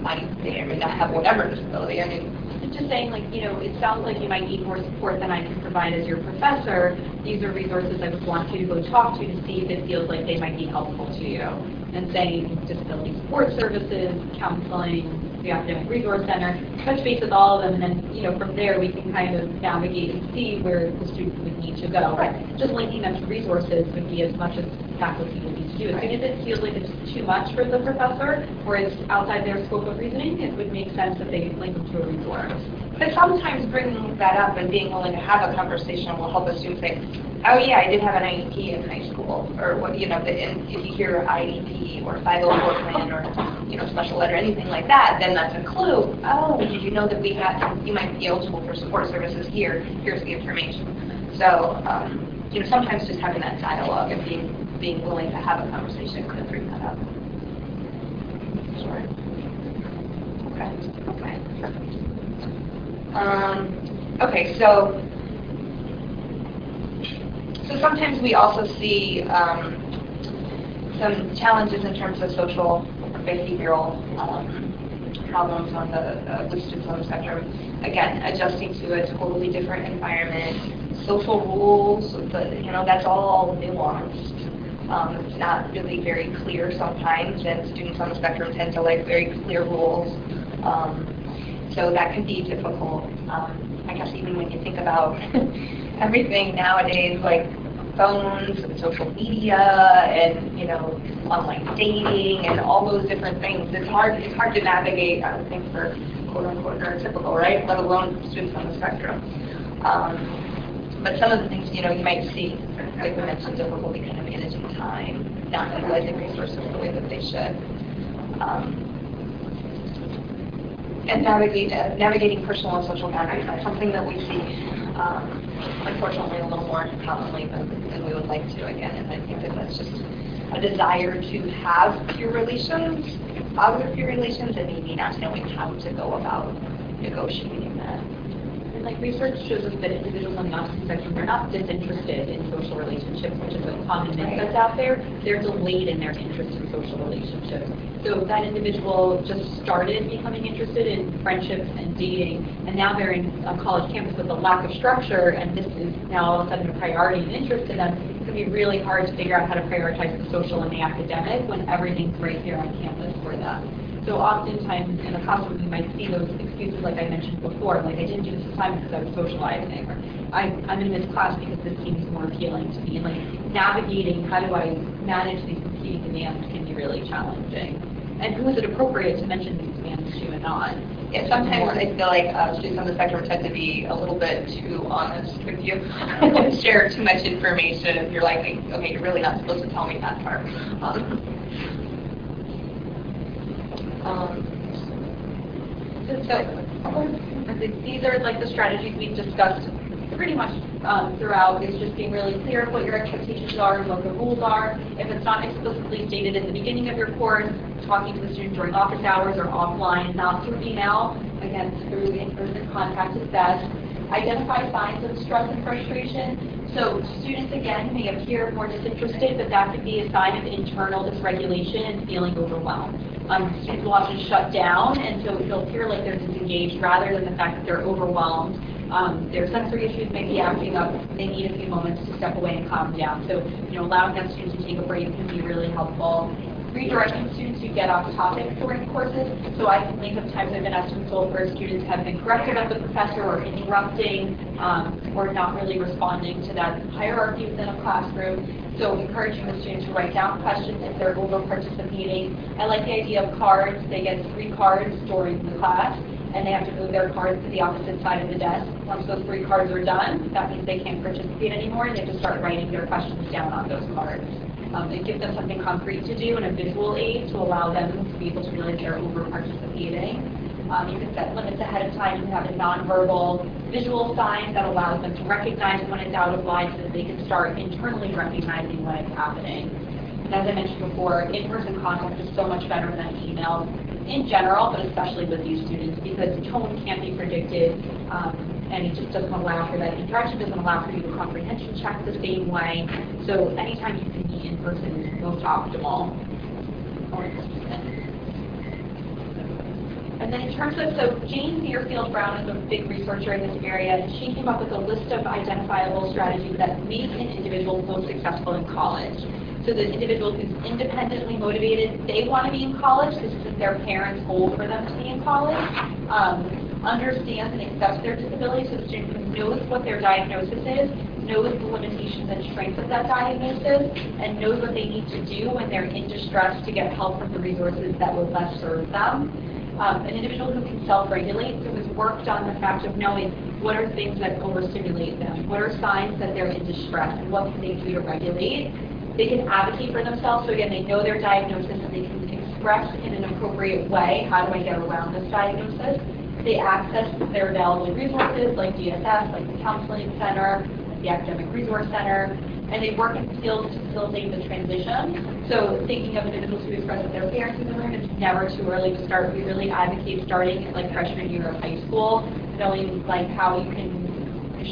might, or may not have whatever disability. I mean, And just saying, like, you know, it sounds like you might need more support than I can provide as your professor. These are resources I would want you to go talk to to see if it feels like they might be helpful to you. And saying disability support services, counseling, the academic resource center, touch base with all of them, and then, you know, from there, we can kind of navigate and see where the student would need to go. Right. Just linking them to resources would be as much as faculty would need to do. As soon as it feels like it's too much for the professor, or it's outside their scope of reasoning, it would make sense that they link them to a resource. But sometimes bringing that up and being willing to have a conversation will help a student say, oh yeah, I did have an IEP in high school, or what, you know, the- and if you hear IEP or 504 plan or, you know, special ed or anything like that, then that's a clue. Oh, did you know that we had, you might be eligible for support services here, here's the information. So, um, you know, sometimes just having that dialogue and being, being willing to have a conversation could bring that up. Sure. Okay, okay. Um, okay, so, so sometimes we also see um, some challenges in terms of social behavioral um, problems on the, uh, with students on the spectrum. Again, adjusting to a totally different environment, social rules, the, you know, that's all nuanced. Um, it's not really very clear sometimes, and students on the spectrum tend to like very clear rules. Um, so that can be difficult. Um, I guess even when you think about [LAUGHS] everything nowadays, like phones and social media and, you know, online dating and all those different things. It's hard, it's hard to navigate, I would think, for quote unquote neurotypical, right? Let alone students on the spectrum. Um, but some of the things, you know, you might see, like we mentioned, difficulty kind of managing time, not utilizing resources the way that they should. Um, and navigate, uh, navigating personal and social boundaries. That's something that we see, um, unfortunately, a little more commonly than, than we would like to. Again, and I think that that's just a desire to have peer relations, positive peer relations, and maybe not knowing how to go about negotiating. Like research shows us that individuals on the autism spectrum are not disinterested in social relationships, which is a common myth that's out there. They're delayed in their interest in social relationships. So that individual just started becoming interested in friendships and dating, and now they're in a college campus with a lack of structure, and this is now all of a sudden a priority and interest to them. It can be really hard to figure out how to prioritize the social and the academic when everything's right here on campus for them. So oftentimes in the classroom, you might see those excuses like I mentioned before, like I didn't do this assignment because I was socializing, or I, I'm in this class because this seems more appealing to me. And like navigating how do I manage these competing demands can be really challenging. And who is it appropriate to mention these demands to and not? Yeah, sometimes I feel like uh, students on the spectrum tend to be a little bit too honest with you, [LAUGHS] and share too much information. You're like, okay, you're really not supposed to tell me that part. Um, um, so these are like the strategies we've discussed pretty much um, throughout is just being really clear what your expectations are and what the rules are. If it's not explicitly stated in the beginning of your course, talking to the student during office hours or offline, not through email, again, through in-person contact is best. Identify signs of stress and frustration. So students, again, may appear more disinterested, but that could be a sign of internal dysregulation and feeling overwhelmed. Um, students will often shut down, and so it'll appear like they're disengaged rather than the fact that they're overwhelmed. Um, their sensory issues may be acting up. They need a few moments to step away and calm down. So, you know, allowing that student to take a break can be really helpful redirecting students to get off topic during courses. So I can think of times I've been asked to consult where students have been corrected by the professor or interrupting um, or not really responding to that hierarchy within a classroom. So encouraging the students to write down questions if they're over participating. I like the idea of cards. They get three cards during the class and they have to move their cards to the opposite side of the desk. Once those three cards are done, that means they can't participate anymore and they have to start writing their questions down on those cards. Um, it gives them something concrete to do and a visual aid to allow them to be able to realize they're over participating. Um, you can set limits ahead of time. You can have a nonverbal visual sign that allows them to recognize when it's out of line so that they can start internally recognizing when it's happening. And as I mentioned before, in-person contact is so much better than email in general, but especially with these students because tone can't be predicted. Um, and it just doesn't allow for that interaction, doesn't allow for you to comprehension check the same way. So anytime you can meet in person is most optimal. And then in terms of, so Jane Thierfeld Brown is a big researcher in this area, and she came up with a list of identifiable strategies that make an individual most successful in college. So the individual who's independently motivated, they want to be in college. This isn't their parents' goal for them to be in college. Um, understands and accepts their disability, so the student knows what their diagnosis is, knows the limitations and strengths of that diagnosis, and knows what they need to do when they're in distress to get help from the resources that will best serve them. Um, an individual who can self-regulate, so has worked on the fact of knowing what are things that overstimulate them, what are signs that they're in distress, and what can they do to regulate. They can advocate for themselves, so again, they know their diagnosis and they can express in an appropriate way, how do I get around this diagnosis? They access their available resources like DSS, like the Counseling Center, the Academic Resource Center, and they work in skills to facilitate the transition. So thinking of individuals who express with their parents in the room, it's never too early to start. We really advocate starting at like freshman year of high school, knowing like how you can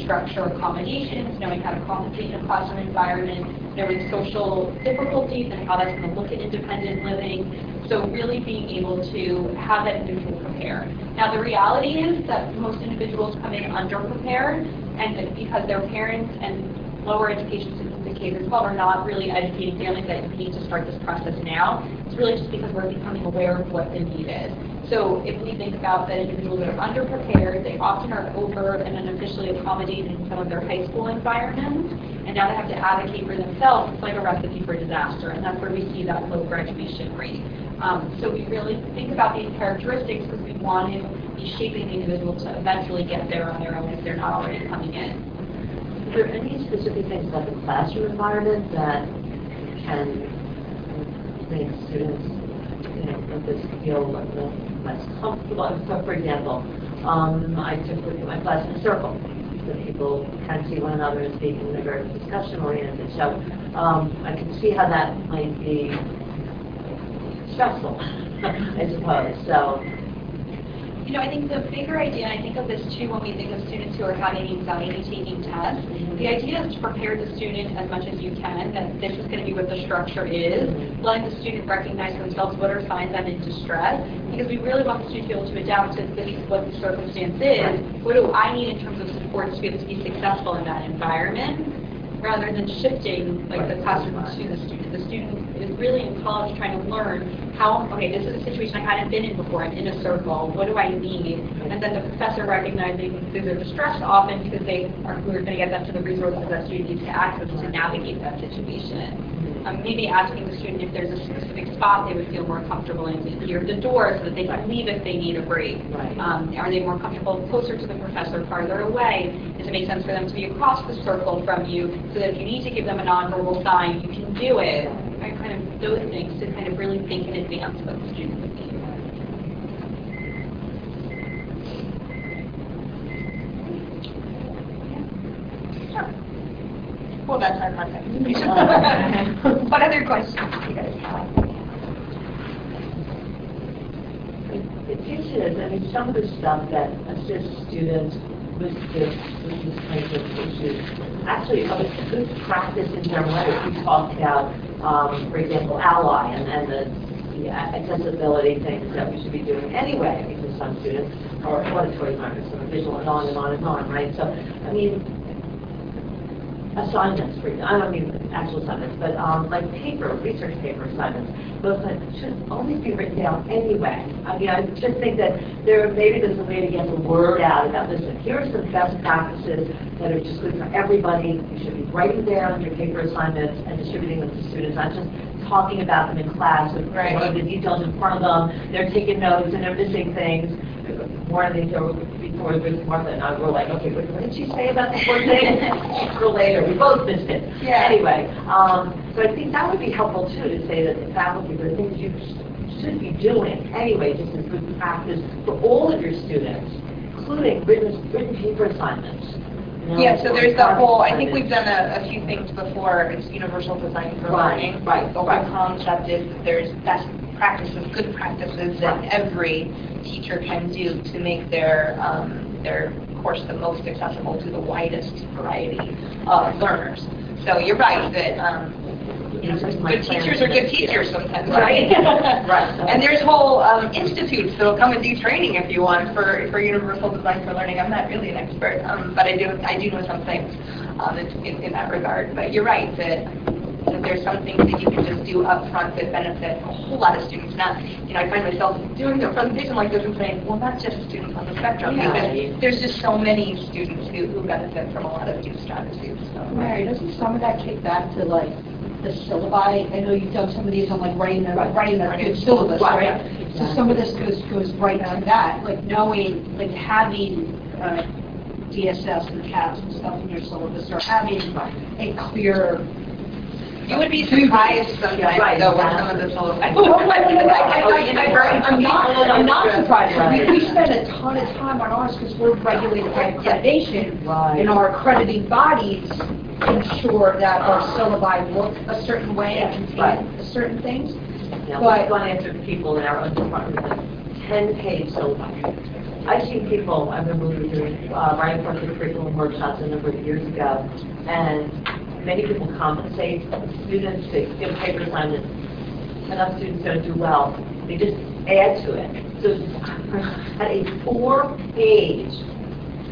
structure accommodations, knowing how to compensate in a classroom environment, knowing social difficulties and how that's going to look at independent living, so really being able to have that individual prepared. Now the reality is that most individuals come in underprepared and because their parents and lower education systems K through 12 are not really educating families that you need to start this process now. It's really just because we're becoming aware of what the need is. So if we think about that individuals that are underprepared, they often are over and unofficially accommodated in some of their high school environments, and now they have to advocate for themselves, it's like a recipe for disaster, and that's where we see that low graduation rate. Um, so we really think about these characteristics because we want to be shaping the individual to eventually get there on their own if they're not already coming in. Is there any specific things about the classroom environment that can make students, you know, let this feel a little less comfortable? So, for example, um, I a at my class in a circle, so people can see one another and speak, and they're very discussion-oriented. So, um, I can see how that might be stressful, [LAUGHS] I suppose. So, You know, I think the bigger idea, and I think of this too when we think of students who are having anxiety taking tests, mm-hmm. the idea is to prepare the student as much as you can that this is going to be what the structure is, letting the student recognize themselves what are signs I'm in distress, because we really want the student to be able to adapt to this is what the circumstance is, what do I need in terms of support to be able to be successful in that environment, rather than shifting like the classroom to the student. The student is really in college trying to learn how, okay, this is a situation I hadn't been in before, I'm in a circle, what do I need? And then the professor recognizing through their distress often because they are, we're going to get them to the resources that student needs to access to navigate that situation. Um, maybe asking the student if there's a specific spot they would feel more comfortable in, near the door so that they can leave if they need a break. Right. Um, are they more comfortable closer to the professor, farther away? Does it make sense for them to be across the circle from you so that if you need to give them a nonverbal sign, you can do it? Right, kind of those things to kind of really think in advance what the student would need. Sure. Well, that's our contact information. What other questions do you guys have? It teaches, I mean, some of the stuff that assists students with this, with this kind of issues, actually, it's good practice in general ed. We talked about, um, for example, ally and, and the, the accessibility things that we should be doing anyway, because some students are auditory learners, some are visual, and on and on and on, right? So, I mean, assignments, for, I don't mean actual assignments, but um, like paper, research paper assignments, those that should only be written down anyway. I mean, I just think that there, maybe there's a way to get the word out about, listen, here are some best practices that are just good for everybody. You should be writing down your paper assignments and distributing them to students, not just talking about them in class with Right. the details in front of them. They're taking notes and they're missing things. One of the things that before with Martha and I were like, okay, what what did she say about the fourth thing? Or later, we both missed it. Yeah. Anyway, um, so I think that would be helpful too, to say that the faculty, the things you should be doing anyway, just as good practice for all of your students, including written, written paper assignments. you know, Yeah, so there's the or whole, I think we've done a, a few things before, it's universal design for Right, learning. right, The right. whole concept is that there's best practices, good practices that every teacher can do to make their, um, their course the most accessible to the widest variety of learners. So you're right that, um, you know, good teachers are good teachers sometimes, [LAUGHS] right? Right. And there's whole um, institutes that'll come and do training if you want for, for universal design for learning. I'm not really an expert, um, but I do I do know some things um, in, in, in that regard. But you're right that, that there's some things that you can just do up front that benefit a whole lot of students. Not, you know, I find myself doing a presentation like this and saying, well, not just students on the spectrum, Yeah. because there's just so many students who, who benefit from a lot of these strategies. So. Mary, doesn't some of that kick back to like the syllabi? I know you've done some of these on like writing the, writing the good syllabus, Right. right? So some of this goes, goes right to that, like knowing, like having, uh, DSS and CAPS and stuff in your syllabus, or having a clear. You would be surprised sometimes, right, though, with some of the. I'm not, I'm not surprised. We, we spend a ton of time on ours because we're regulated by accreditation. Right. And our accrediting bodies ensure that our syllabi look a certain way and Right. contain certain things. Yeah, But- we've gone after people in our own department, like ten-page syllabi. I've seen people, I remember we were doing, uh, writing for the curriculum workshops a number of years ago, and many people compensate students to give paper assignments. Enough students don't do well, they just add to it. So, had a four-page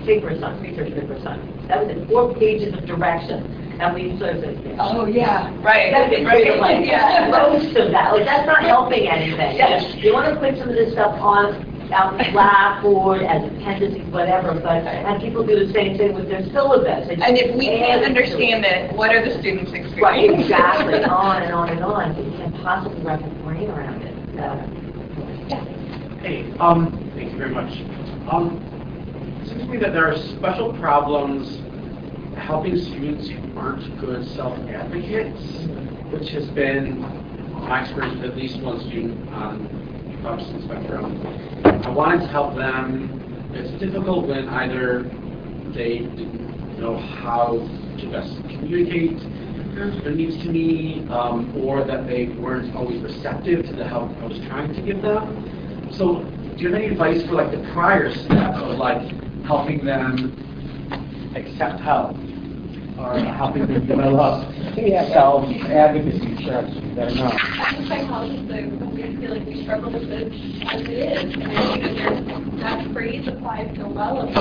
paper assignment, research paper assignment. That was in four pages of direction. and we serve it. Oh, yeah. Right, That's right, like, [LAUGHS] yeah. most of that, like, that's not helping anything. Yes. You want to put some of this stuff on, on Blackboard as appendices, whatever, but, and people do the same thing with their syllabus. It's And if we can't added understand it, what are the students Right, experiencing? exactly, [LAUGHS] on and on and on, but you can't possibly wrap your brain around it, so. Hey, um, thank you very much. Um, it seems to me that there are special problems helping students who aren't good self-advocates, which has been my experience with at least one student on the autism spectrum. I wanted to help them. It's difficult when either they didn't know how to best communicate their needs to me, um, or that they weren't always receptive to the help I was trying to give them. So, do you have any advice for like the prior step of like helping them accept help or helping them develop self-advocacy strategies? Don't know. As a psychologist, I we feel like we struggle with this as it is. And I think that phrase applies so well of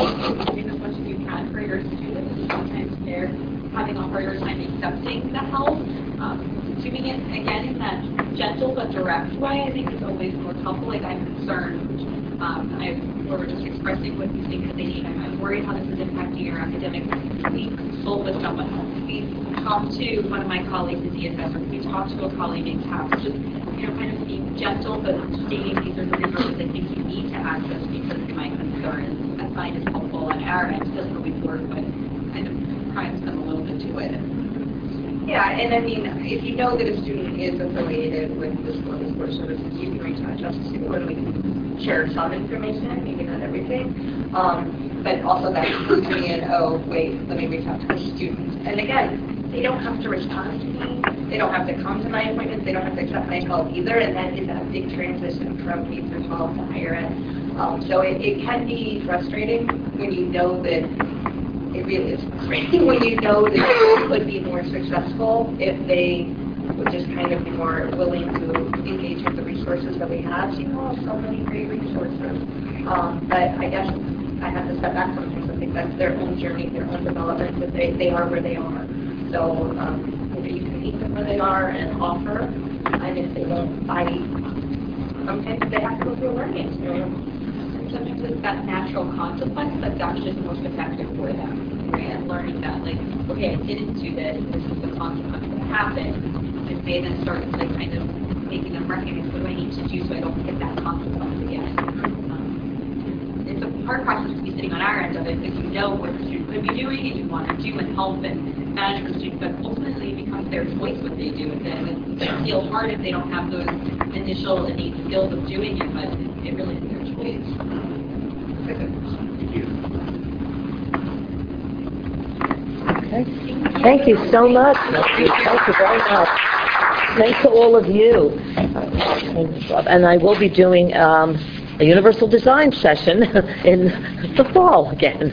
much as you can for your students. Sometimes they're having a harder time accepting the help. Um, doing it again in that gentle but direct way, I think is always most helpful. Like I'm concerned, um, I, we're just expressing what you think that they need. I'm, worried how this is impacting your academics. We consult with someone. We talk to one of my colleagues at DSS, we talk to a colleague in CAPS, just, you know, kind of being gentle, but stating these are the resources I think you need to access because of my concerns. I find it's helpful on our end, doesn't always work, but kind of primes them a little bit to it. Yeah, and I mean, if you know that a student is affiliated with the school, the school services, you can reach out to us to see whether we share some information, maybe not everything. Um, but also that coming in, oh, wait, let me reach out to the students. And again, they don't have to respond to me, they don't have to come to my appointments, they don't have to accept my help either, and that is a big transition from K through 12 to higher ed. Um, so it, it can be frustrating when you know that it really is frustrating [LAUGHS] when you know that you could be more successful if they just kind of more willing to engage with the resources that we have. You know, so many great resources. Um, but I guess I have to step back sometimes and think that's their own journey, their own development, that they, they are where they are. So um, maybe you can meet them where they are and offer, and if they don't bite, sometimes they have to go through a learning experience. sometimes it's that natural consequence that's actually the most effective for them, right? And learning that, like, okay, I didn't do this, this is the consequence that happened. And they then start like kind of making them recognize what do I need to do so I don't hit that consequence again. Um, it's a hard process to be sitting on our end of it because you know what the student could be doing and you want to do and help and manage the student, but ultimately it becomes their choice what they do with it. And it feels hard if they don't have those initial innate skills of doing it, but it really is their choice. Thank you. Thank you so much. Thank you very much. Thanks to all of you. And I will be doing um, a universal design session [LAUGHS] in the fall again.